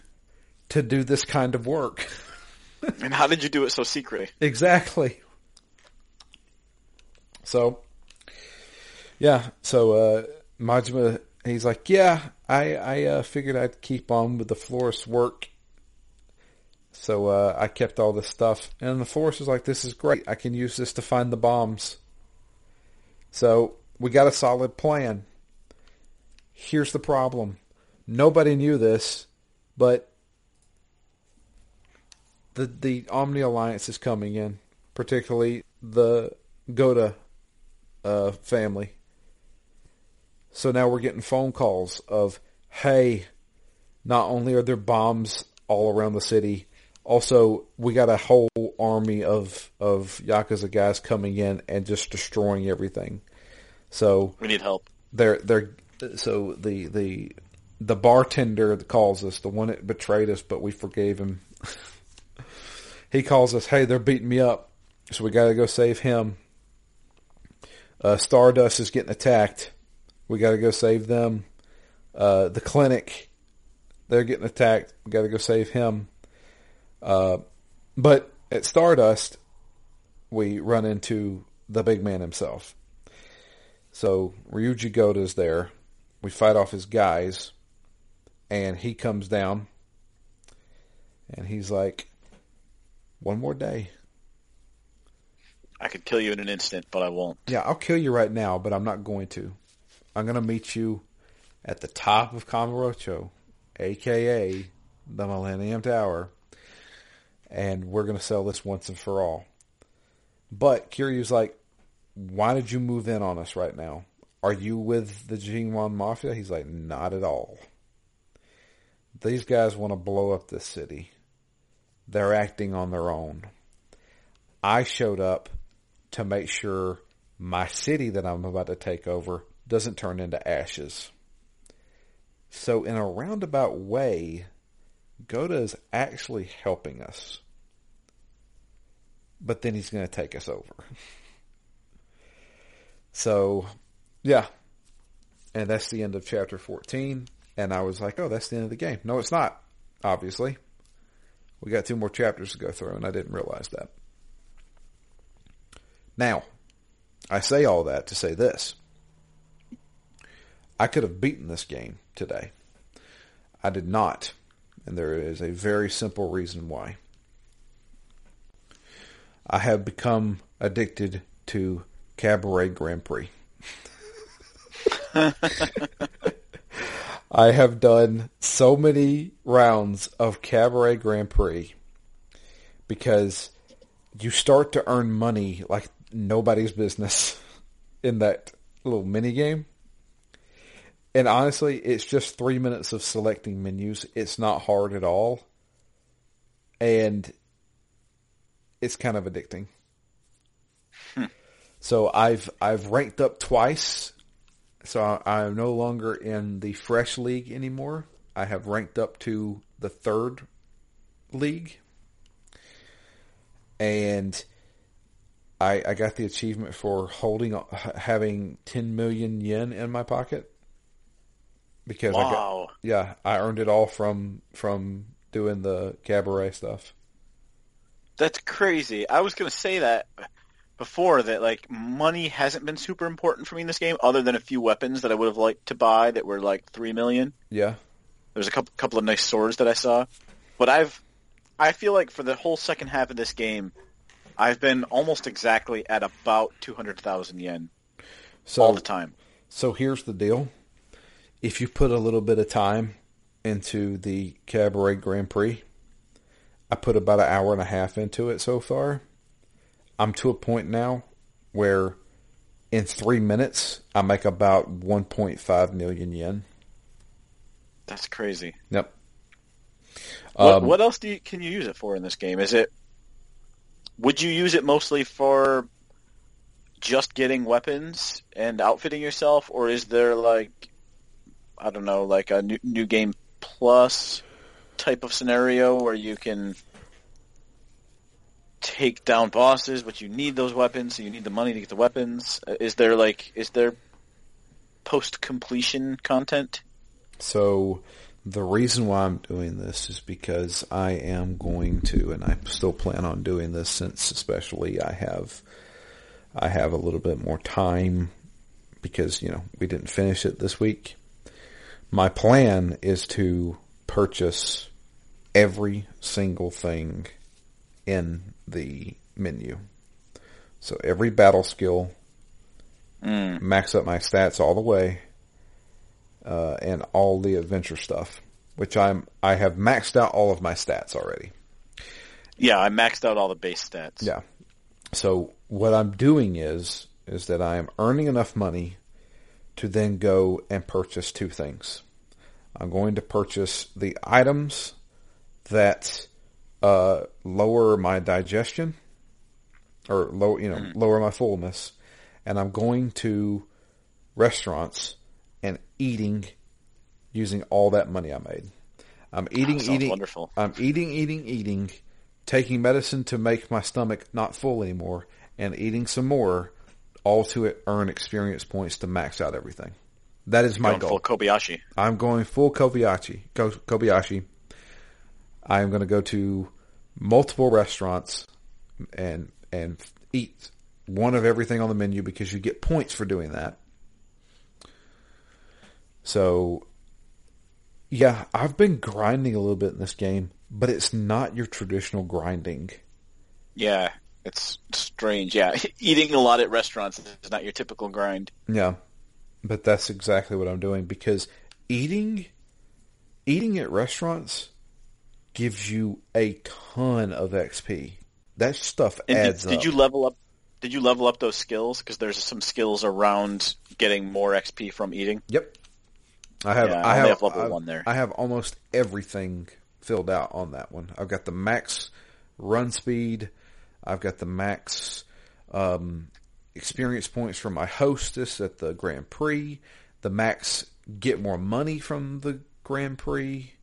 to do this kind of work? And how did you do it so secretly? exactly. So, yeah. So uh, Majima, he's like, yeah, I I uh, figured I'd keep on with the florist work. So uh, I kept all this stuff, and the florist is like, "This is great. I can use this to find the bombs." So we got a solid plan. Here's the problem: nobody knew this, but the the Omi Alliance is coming in, particularly the Goda uh, family. So now we're getting phone calls of, "Hey, not only are there bombs all around the city, also we got a whole army of of yakuza guys coming in and just destroying everything." So We need help. they're they're so the the the bartender that calls us, the one that betrayed us, but we forgave him. he calls us, "Hey, they're beating me up, so we got to go save him." Uh, Stardust is getting attacked. We got to go save them. Uh, the clinic, they're getting attacked. We got to go save him. Uh, but at Stardust, we run into the big man himself. So Ryuji Goda's there. We fight off his guys, and he comes down, and he's like, "One more day." I could kill you in an instant, but I won't. Yeah, I'll kill you right now, but I'm not going to. I'm going to meet you at the top of Kamurocho, aka the Millennium Tower, and we're going to sell this once and for all. But Kiryu's like, why did you move in on us right now? Are you with the Jingweon Mafia? He's like, not at all. These guys want to blow up this city. They're acting on their own. I showed up to make sure my city that I'm about to take over doesn't turn into ashes. So in a roundabout way, Goda is actually helping us. But then he's going to take us over. So, yeah. And that's the end of chapter 14. And I was like, oh, that's the end of the game. No, it's not, obviously. We got two more chapters to go through, and I didn't realize that. Now, I say all that to say this. I could have beaten this game today. I did not. And there is a very simple reason why. I have become addicted to Cabaret Grand Prix. I have done so many rounds of Cabaret Grand Prix because you start to earn money like nobody's business in that little mini game. And honestly, it's just three minutes of selecting menus. It's not hard at all. And it's kind of addicting. Hmm. So I've I've ranked up twice. So I, I'm no longer in the fresh league anymore. I have ranked up to the third league. And I, I got the achievement for holding uh, having 10 million yen in my pocket because I got Wow. yeah I earned it all from from doing the cabaret stuff. That's crazy. I was going to say that before that like money hasn't been super important for me in this game other than a few weapons that I would have liked to buy that were like 3 million. Yeah, There's a couple couple of nice swords that I saw, but I've I feel like for the whole second half of this game, I've been almost exactly at about two hundred thousand yen So all the time. So here's the deal. If you put a little bit of time into the Cabaret Grand Prix, I put about an hour and a half into it so far. I'm to a point now where in three minutes I make about 1.5 million yen. That's crazy. Yep. What, Um, what else do you, can you use it for in this game? Is it would you use it mostly for just getting weapons and outfitting yourself, or is there like I don't know, like a new, new game plus type of scenario where you can take down bosses, but you need those weapons, so you need the money to get the weapons? Uh, Is there like is there post completion content? So the reason why I'm doing this is because I am going to, and I still plan on doing this since especially I have, I have a little bit more time because, you know, we didn't finish it this week. My plan is to purchase every single thing in the menu. So every battle skill, Mm. max up my stats all the way, uh, and all the adventure stuff, which I'm I have maxed out all of my stats already. Yeah, I maxed out all the base stats. Yeah. So what I'm doing is is that I am earning enough money to then go and purchase two things. I'm going to purchase the items that uh, lower my digestion or low, you know, lower my fullness, and I'm going to restaurants and eating using all that money I made. I'm eating, sounds eating, wonderful. I'm eating, eating, eating, taking medicine to make my stomach not full anymore, and eating some more, all to earn experience points to max out everything. That is my Going goal. full Kobayashi. I'm going full Kobayashi. Ko- Kobayashi. I am going to go to multiple restaurants and and eat one of everything on the menu because you get points for doing that. So, yeah, I've been grinding a little bit in this game, but it's not your traditional grinding. Yeah, it's strange. Yeah, eating a lot at restaurants is not your typical grind. Yeah, but that's exactly what I'm doing because eating, eating at restaurants gives you a ton of XP. That stuff And adds did, did up. you level up? Did you level up those skills? Because there's some skills around getting more XP from eating. Yep. I have. Yeah, I I have, have level I- one there. I have almost everything filled out on that one. I've got the max run speed. I've got the max um, experience points from my hostess at the Grand Prix. The max get more money from the Grand Prix.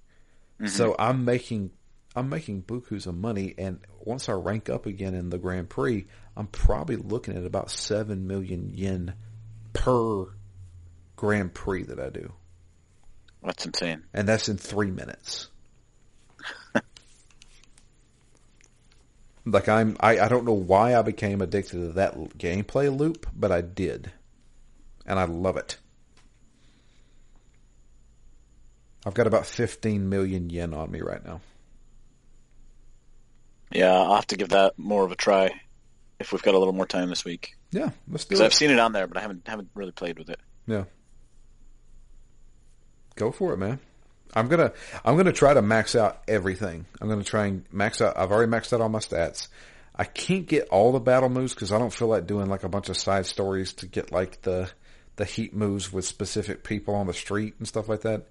So mm-hmm. I'm making I'm making bukus of money, and once I rank up again in the Grand Prix, I'm probably looking at about seven million yen per Grand Prix that I do, That's insane. and that's in three minutes. like I'm, I, I don't know why I became addicted to that gameplay loop, but I did, and I love it. I've got about 15 million yen on me right now. Yeah, I'll have to give that more of a try if we've got a little more time this week. Yeah, let's do it. Because. I've seen it on there, but I haven't haven't really played with it. Yeah. Go for it, man. I'm gonna I'm gonna try to max out everything. I'm gonna try and max out. I've already maxed out all my stats. I can't get all the battle moves because I don't feel like doing like a bunch of side stories to get like the the heat moves with specific people on the street and stuff like that.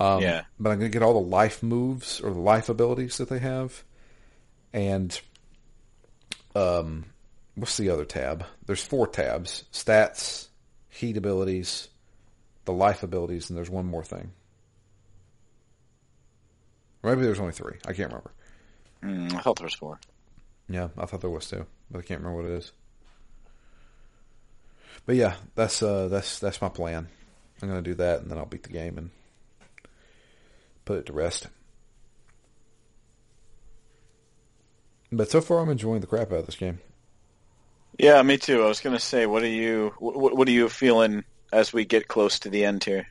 Um, Yeah. But I'm gonna get all the life moves or the life abilities that they have, and um, what's the other tab? There's four tabs: stats, heat abilities, the life abilities, and there's one more thing. Or maybe there's only three. I can't remember. Mm, I thought there was four. Yeah, I thought there was two, but I can't remember what it is. But yeah, that's uh, that's that's my plan. I'm gonna do that, and then I'll beat the game and put it to rest. But so far, I'm enjoying the crap out of this game. Yeah, me too. I was gonna say, what are you what, what are you feeling as we get close to the end here?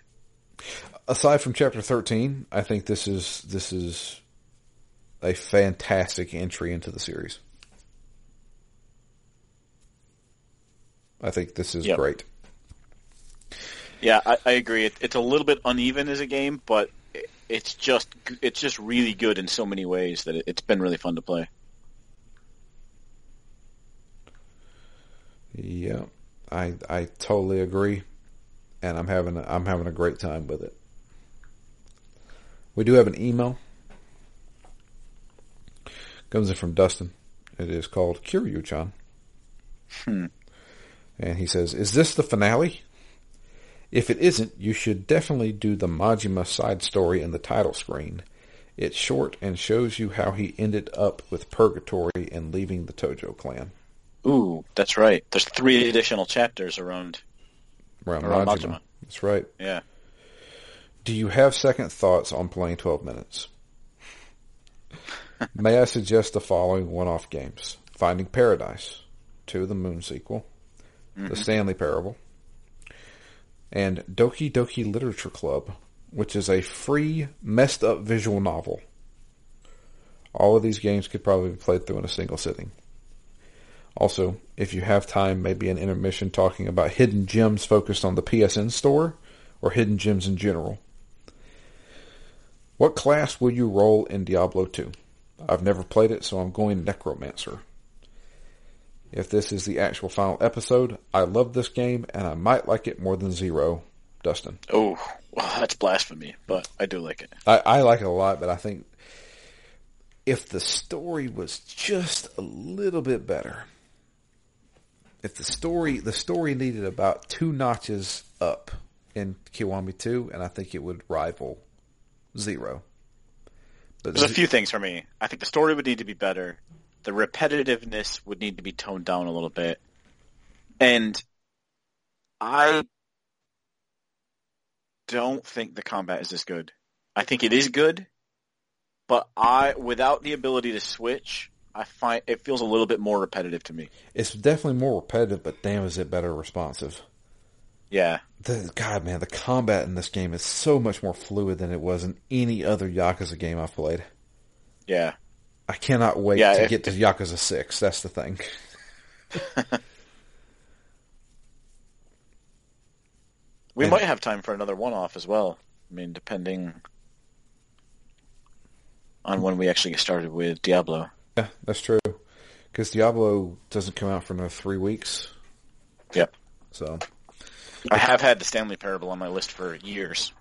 aside from chapter 13, I think this is this is a fantastic entry into the series. I think this is Yep. great. Yeah, I, I agree. It, it's a little bit uneven as a game, but it's just it's just really good in so many ways that it, it's been really fun to play. Yeah, I I totally agree, and I'm having a, I'm having a great time with it. We do have an email. Comes in from Dustin. It is called Kiryu-chan. Hmm. And he says, "Is this the finale? If it isn't, you should definitely do the Majima side story in the title screen. It's short and shows you how he ended up with Purgatory and leaving the Tojo clan." Ooh, that's right. There's three additional chapters around. Around Around Majima. Majima. That's right. Yeah. Do you have second thoughts on playing 12 minutes? May I suggest the following one-off games? Finding Paradise, to the Moon sequel, The mm-hmm. Stanley Parable, and Doki Doki Literature Club, which is a free, messed up visual novel. All of these games could probably be played through in a single sitting. Also, if you have time, maybe an intermission talking about hidden gems focused on the PSN store or hidden gems in general. What class will you roll in Diablo 2? I've never played it, so I'm going Necromancer. If this is the actual final episode, I love this game and I might like it more than Zero. Dustin. Oh, well, that's blasphemy, but I do like it. I, I like it a lot, but I think if the story was just a little bit better, if the story the story needed about two notches up in Kiwami 2, and I think it would rival Zero. But There's a few things for me. I think the story would need to be better. The repetitiveness would need to be toned down a little bit. And I don't think the combat is this good. I think it is good, but I without the ability to switch, I find it feels a little bit more repetitive to me. it's definitely more repetitive, but damn, is it better responsive. Yeah. The God, man, the combat in this game is so much more fluid than it was in any other Yakuza game I've played. Yeah. I cannot wait Yeah, to if- get to Yakuza Six. That's the thing. We And- might have time for another one off as well. I mean, depending on when we actually get started with Diablo. Yeah, that's true. Because Diablo doesn't come out for another three weeks, Yep. so I have had the Stanley Parable on my list for years.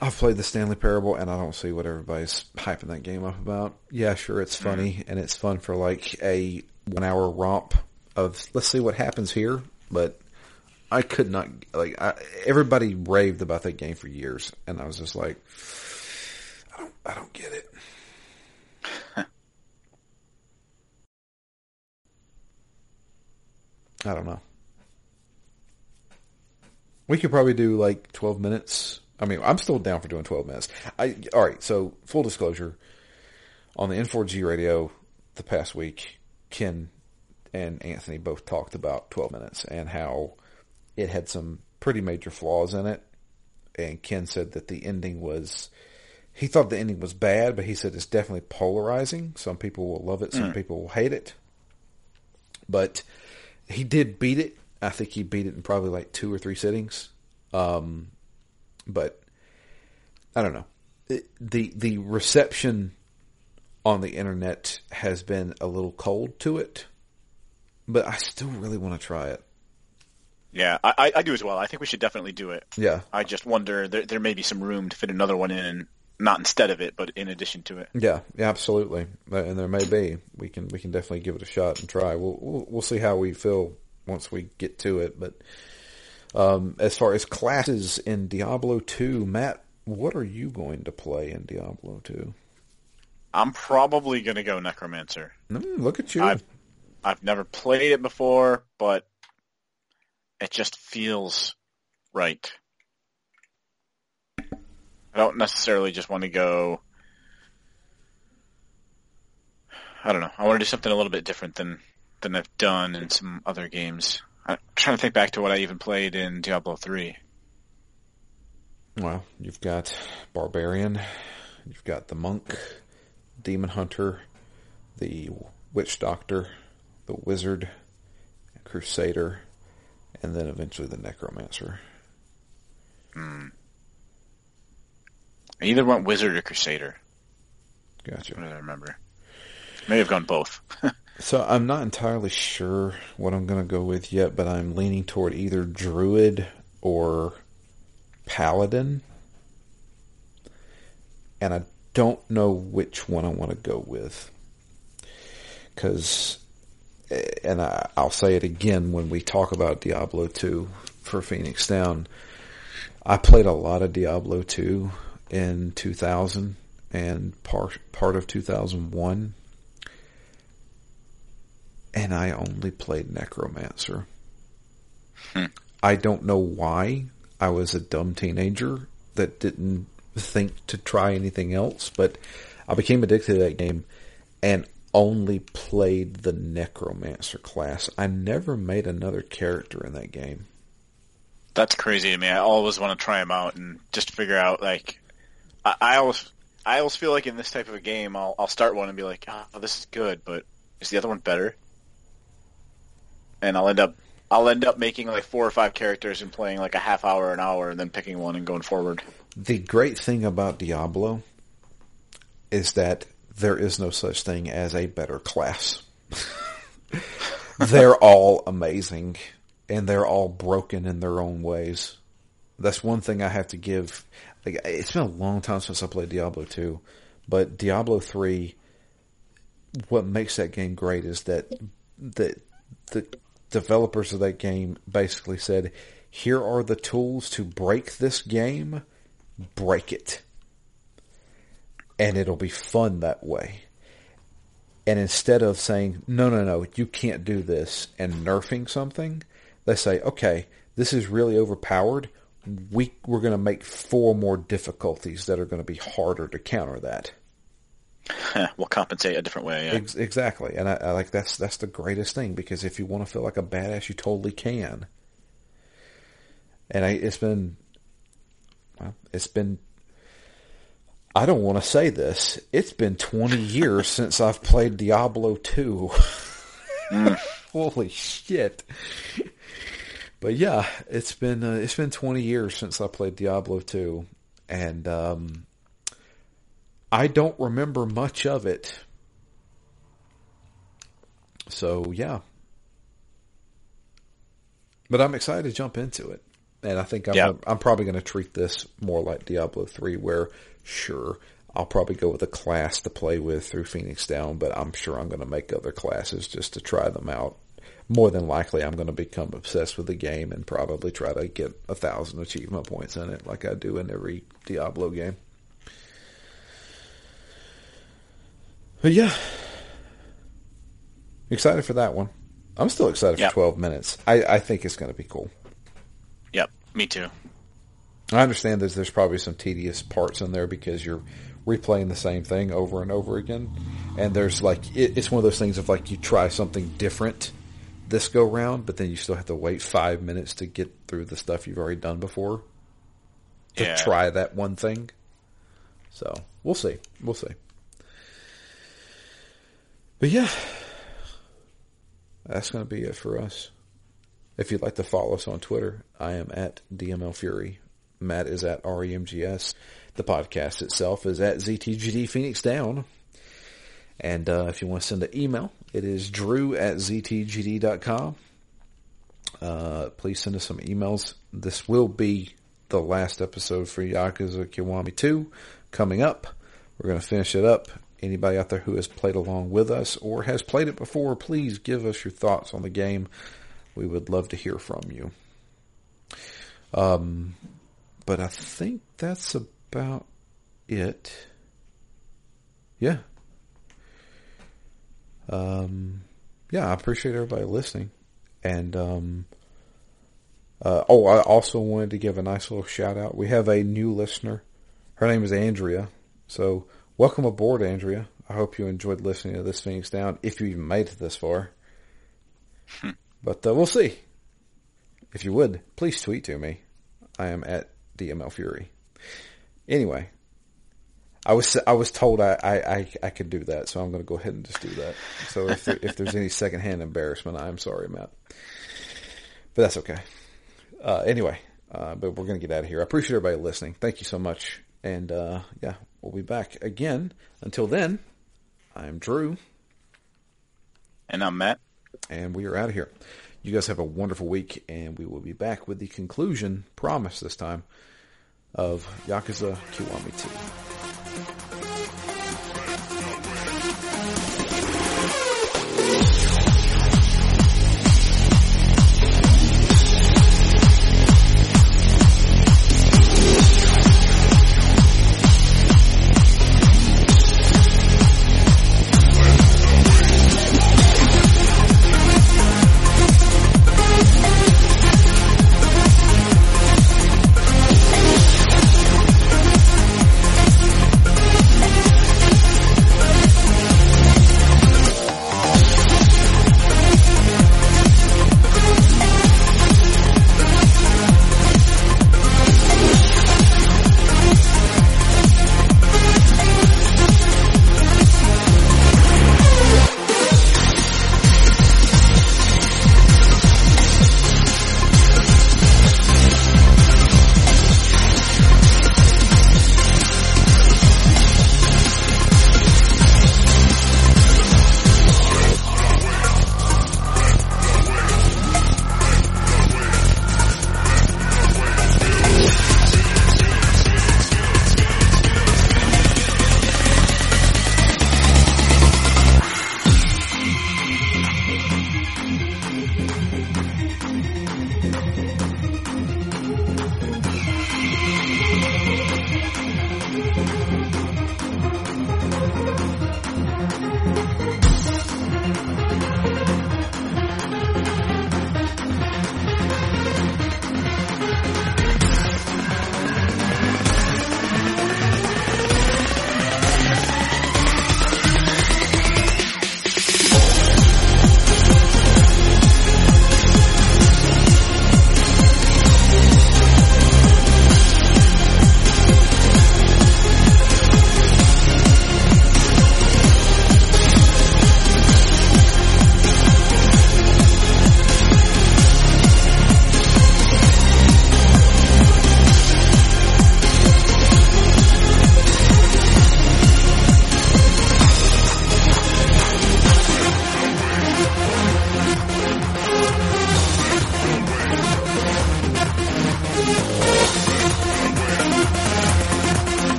I've played the Stanley Parable, and I don't see what everybody's hyping that game up about. Yeah, sure, it's mm-hmm. funny, and it's fun for like a one-hour romp of let's see what happens here. But I could not like I, everybody raved about that game for years, and I was just like, I don't, I don't get it. I don't know. We could probably do like 12 minutes. I mean, I'm still down for doing 12 minutes. I all right, so full disclosure, on the N4G radio the past week, Ken and Anthony both talked about 12 minutes and how it had some pretty major flaws in it. And Ken said that the ending was he thought the ending was bad, but he said it's definitely polarizing. Some people will love it, some people will hate it. But he did beat it. I think he beat it in probably like two or three sittings. Um, but I don't know. It, the the reception on the internet has been a little cold to it, but I still really want to try it. Yeah, I, I- do as well. I think we should definitely do it. Yeah, I just wonder there there may be some room to fit another one in, not instead of it, but in addition to it. yeah, yeah, absolutely. And there may be. We can we can definitely give it a shot and try. We'll we'll, we'll see how we feel once we get to it. But um, as far as classes in Diablo two, Matt, what are you going to play in Diablo two? I'm probably gonna go Necromancer. Mm, look at you. I've I've never played it before, but it just feels right. I don't necessarily just want to go. I don't know. I want to do something a little bit different than than I've done in some other games. I'm trying to think back to what I even played in Diablo three. Well, you've got barbarian, you've got the monk, demon hunter, the witch doctor, the wizard, crusader, and then eventually the necromancer. Hmm. I either went wizard or crusader. Gotcha. I remember? May have gone both. so I'm not entirely sure what I'm going to go with yet, but I'm leaning toward either druid or paladin. And I don't know which one I want to go with. Because, eh, and I, I'll say it again when we talk about Diablo 2 for Phoenix Down. I played a lot of Diablo 2 in 2000 and part part of 2001 and I only played Necromancer. Hmm. I don't know why. I was a dumb teenager that didn't think to try anything else, but I became addicted to that game and only played the Necromancer class. I never made another character in that game. That's crazy to me. I always want to try them out and just figure out like I, I always I always feel like in this type of a game, I'll I'll start one and be like, oh, this is good, but is the other one better? And I'll end up I'll end up making like four or five characters and playing like a half hour, an hour, and then picking one and going forward. The great thing about Diablo is that there is no such thing as a better class. they're all amazing and they're all broken in their own ways. That's one thing I have to give like it's been a long time since I played Diablo 2, but Diablo 3 what makes that game great is that the the developers of that game basically said, "Here are the tools to break this game, break it." And it'll be fun that way. And instead of saying, "No, no, no, you can't do this," and nerfing something, they say, "Okay, this is really overpowered we we're going to make four more difficulties that are going to be harder to counter that. we'll compensate a different way. Yeah. Ex- exactly, and I, I, like that's that's the greatest thing because if you want to feel like a badass, you totally can. And I, it's been, well, it's been. I don't want to say this. It's been twenty years since I've played Diablo two. Mm. Holy shit! but yeah, it's been uh, it's been 20 years since I played Diablo 2, and um, I don't remember much of it. So yeah, but I'm excited to jump into it, and I think I'm yeah. I'm probably going to treat this more like Diablo 3, where sure I'll probably go with a class to play with through Phoenix Down, but I'm sure I'm going to make other classes just to try them out more than likely I'm going to become obsessed with the game and probably try to get a thousand achievement points in it like I do in every Diablo game. But yeah, excited for that one. I'm still excited yep. for 12 minutes. I, I think it's going to be cool. Yep, me too. I understand that there's probably some tedious parts in there because you're replaying the same thing over and over again. And there's like, it, it's one of those things of like you try something different this go round, but then you still have to wait five minutes to get through the stuff you've already done before to yeah. try that one thing. So we'll see. We'll see. But yeah, that's going to be it for us. If you'd like to follow us on Twitter, I am at DML Fury. Matt is at REMGS. The podcast itself is at ZTGD Phoenix Down. And uh, if you want to send an email, it is drew at ztgd.com. Uh, please send us some emails. This will be the last episode for Yakuza Kiwami 2 coming up. We're going to finish it up. Anybody out there who has played along with us or has played it before, please give us your thoughts on the game. We would love to hear from you. Um, but I think that's about it. Yeah, um, yeah, I appreciate everybody listening. And, um, uh, oh, I also wanted to give a nice little shout out. We have a new listener. Her name is Andrea. So welcome aboard, Andrea. I hope you enjoyed listening to this Phoenix Down, if you even made it this far. Hmm. but uh, we'll see. If you would, please tweet to me. I am at DML Fury. Anyway, I was I was told I, I, I, could do that, so I'm going to go ahead and just do that. So if there, if there's any secondhand embarrassment, I'm sorry, Matt, but that's okay. Uh, anyway, uh, but we're going to get out of here. I appreciate everybody listening. Thank you so much, and uh, yeah, we'll be back again. Until then, I'm Drew, and I'm Matt, and we are out of here. You guys have a wonderful week, and we will be back with the conclusion, promise this time, of Yakuza Kiwami 2.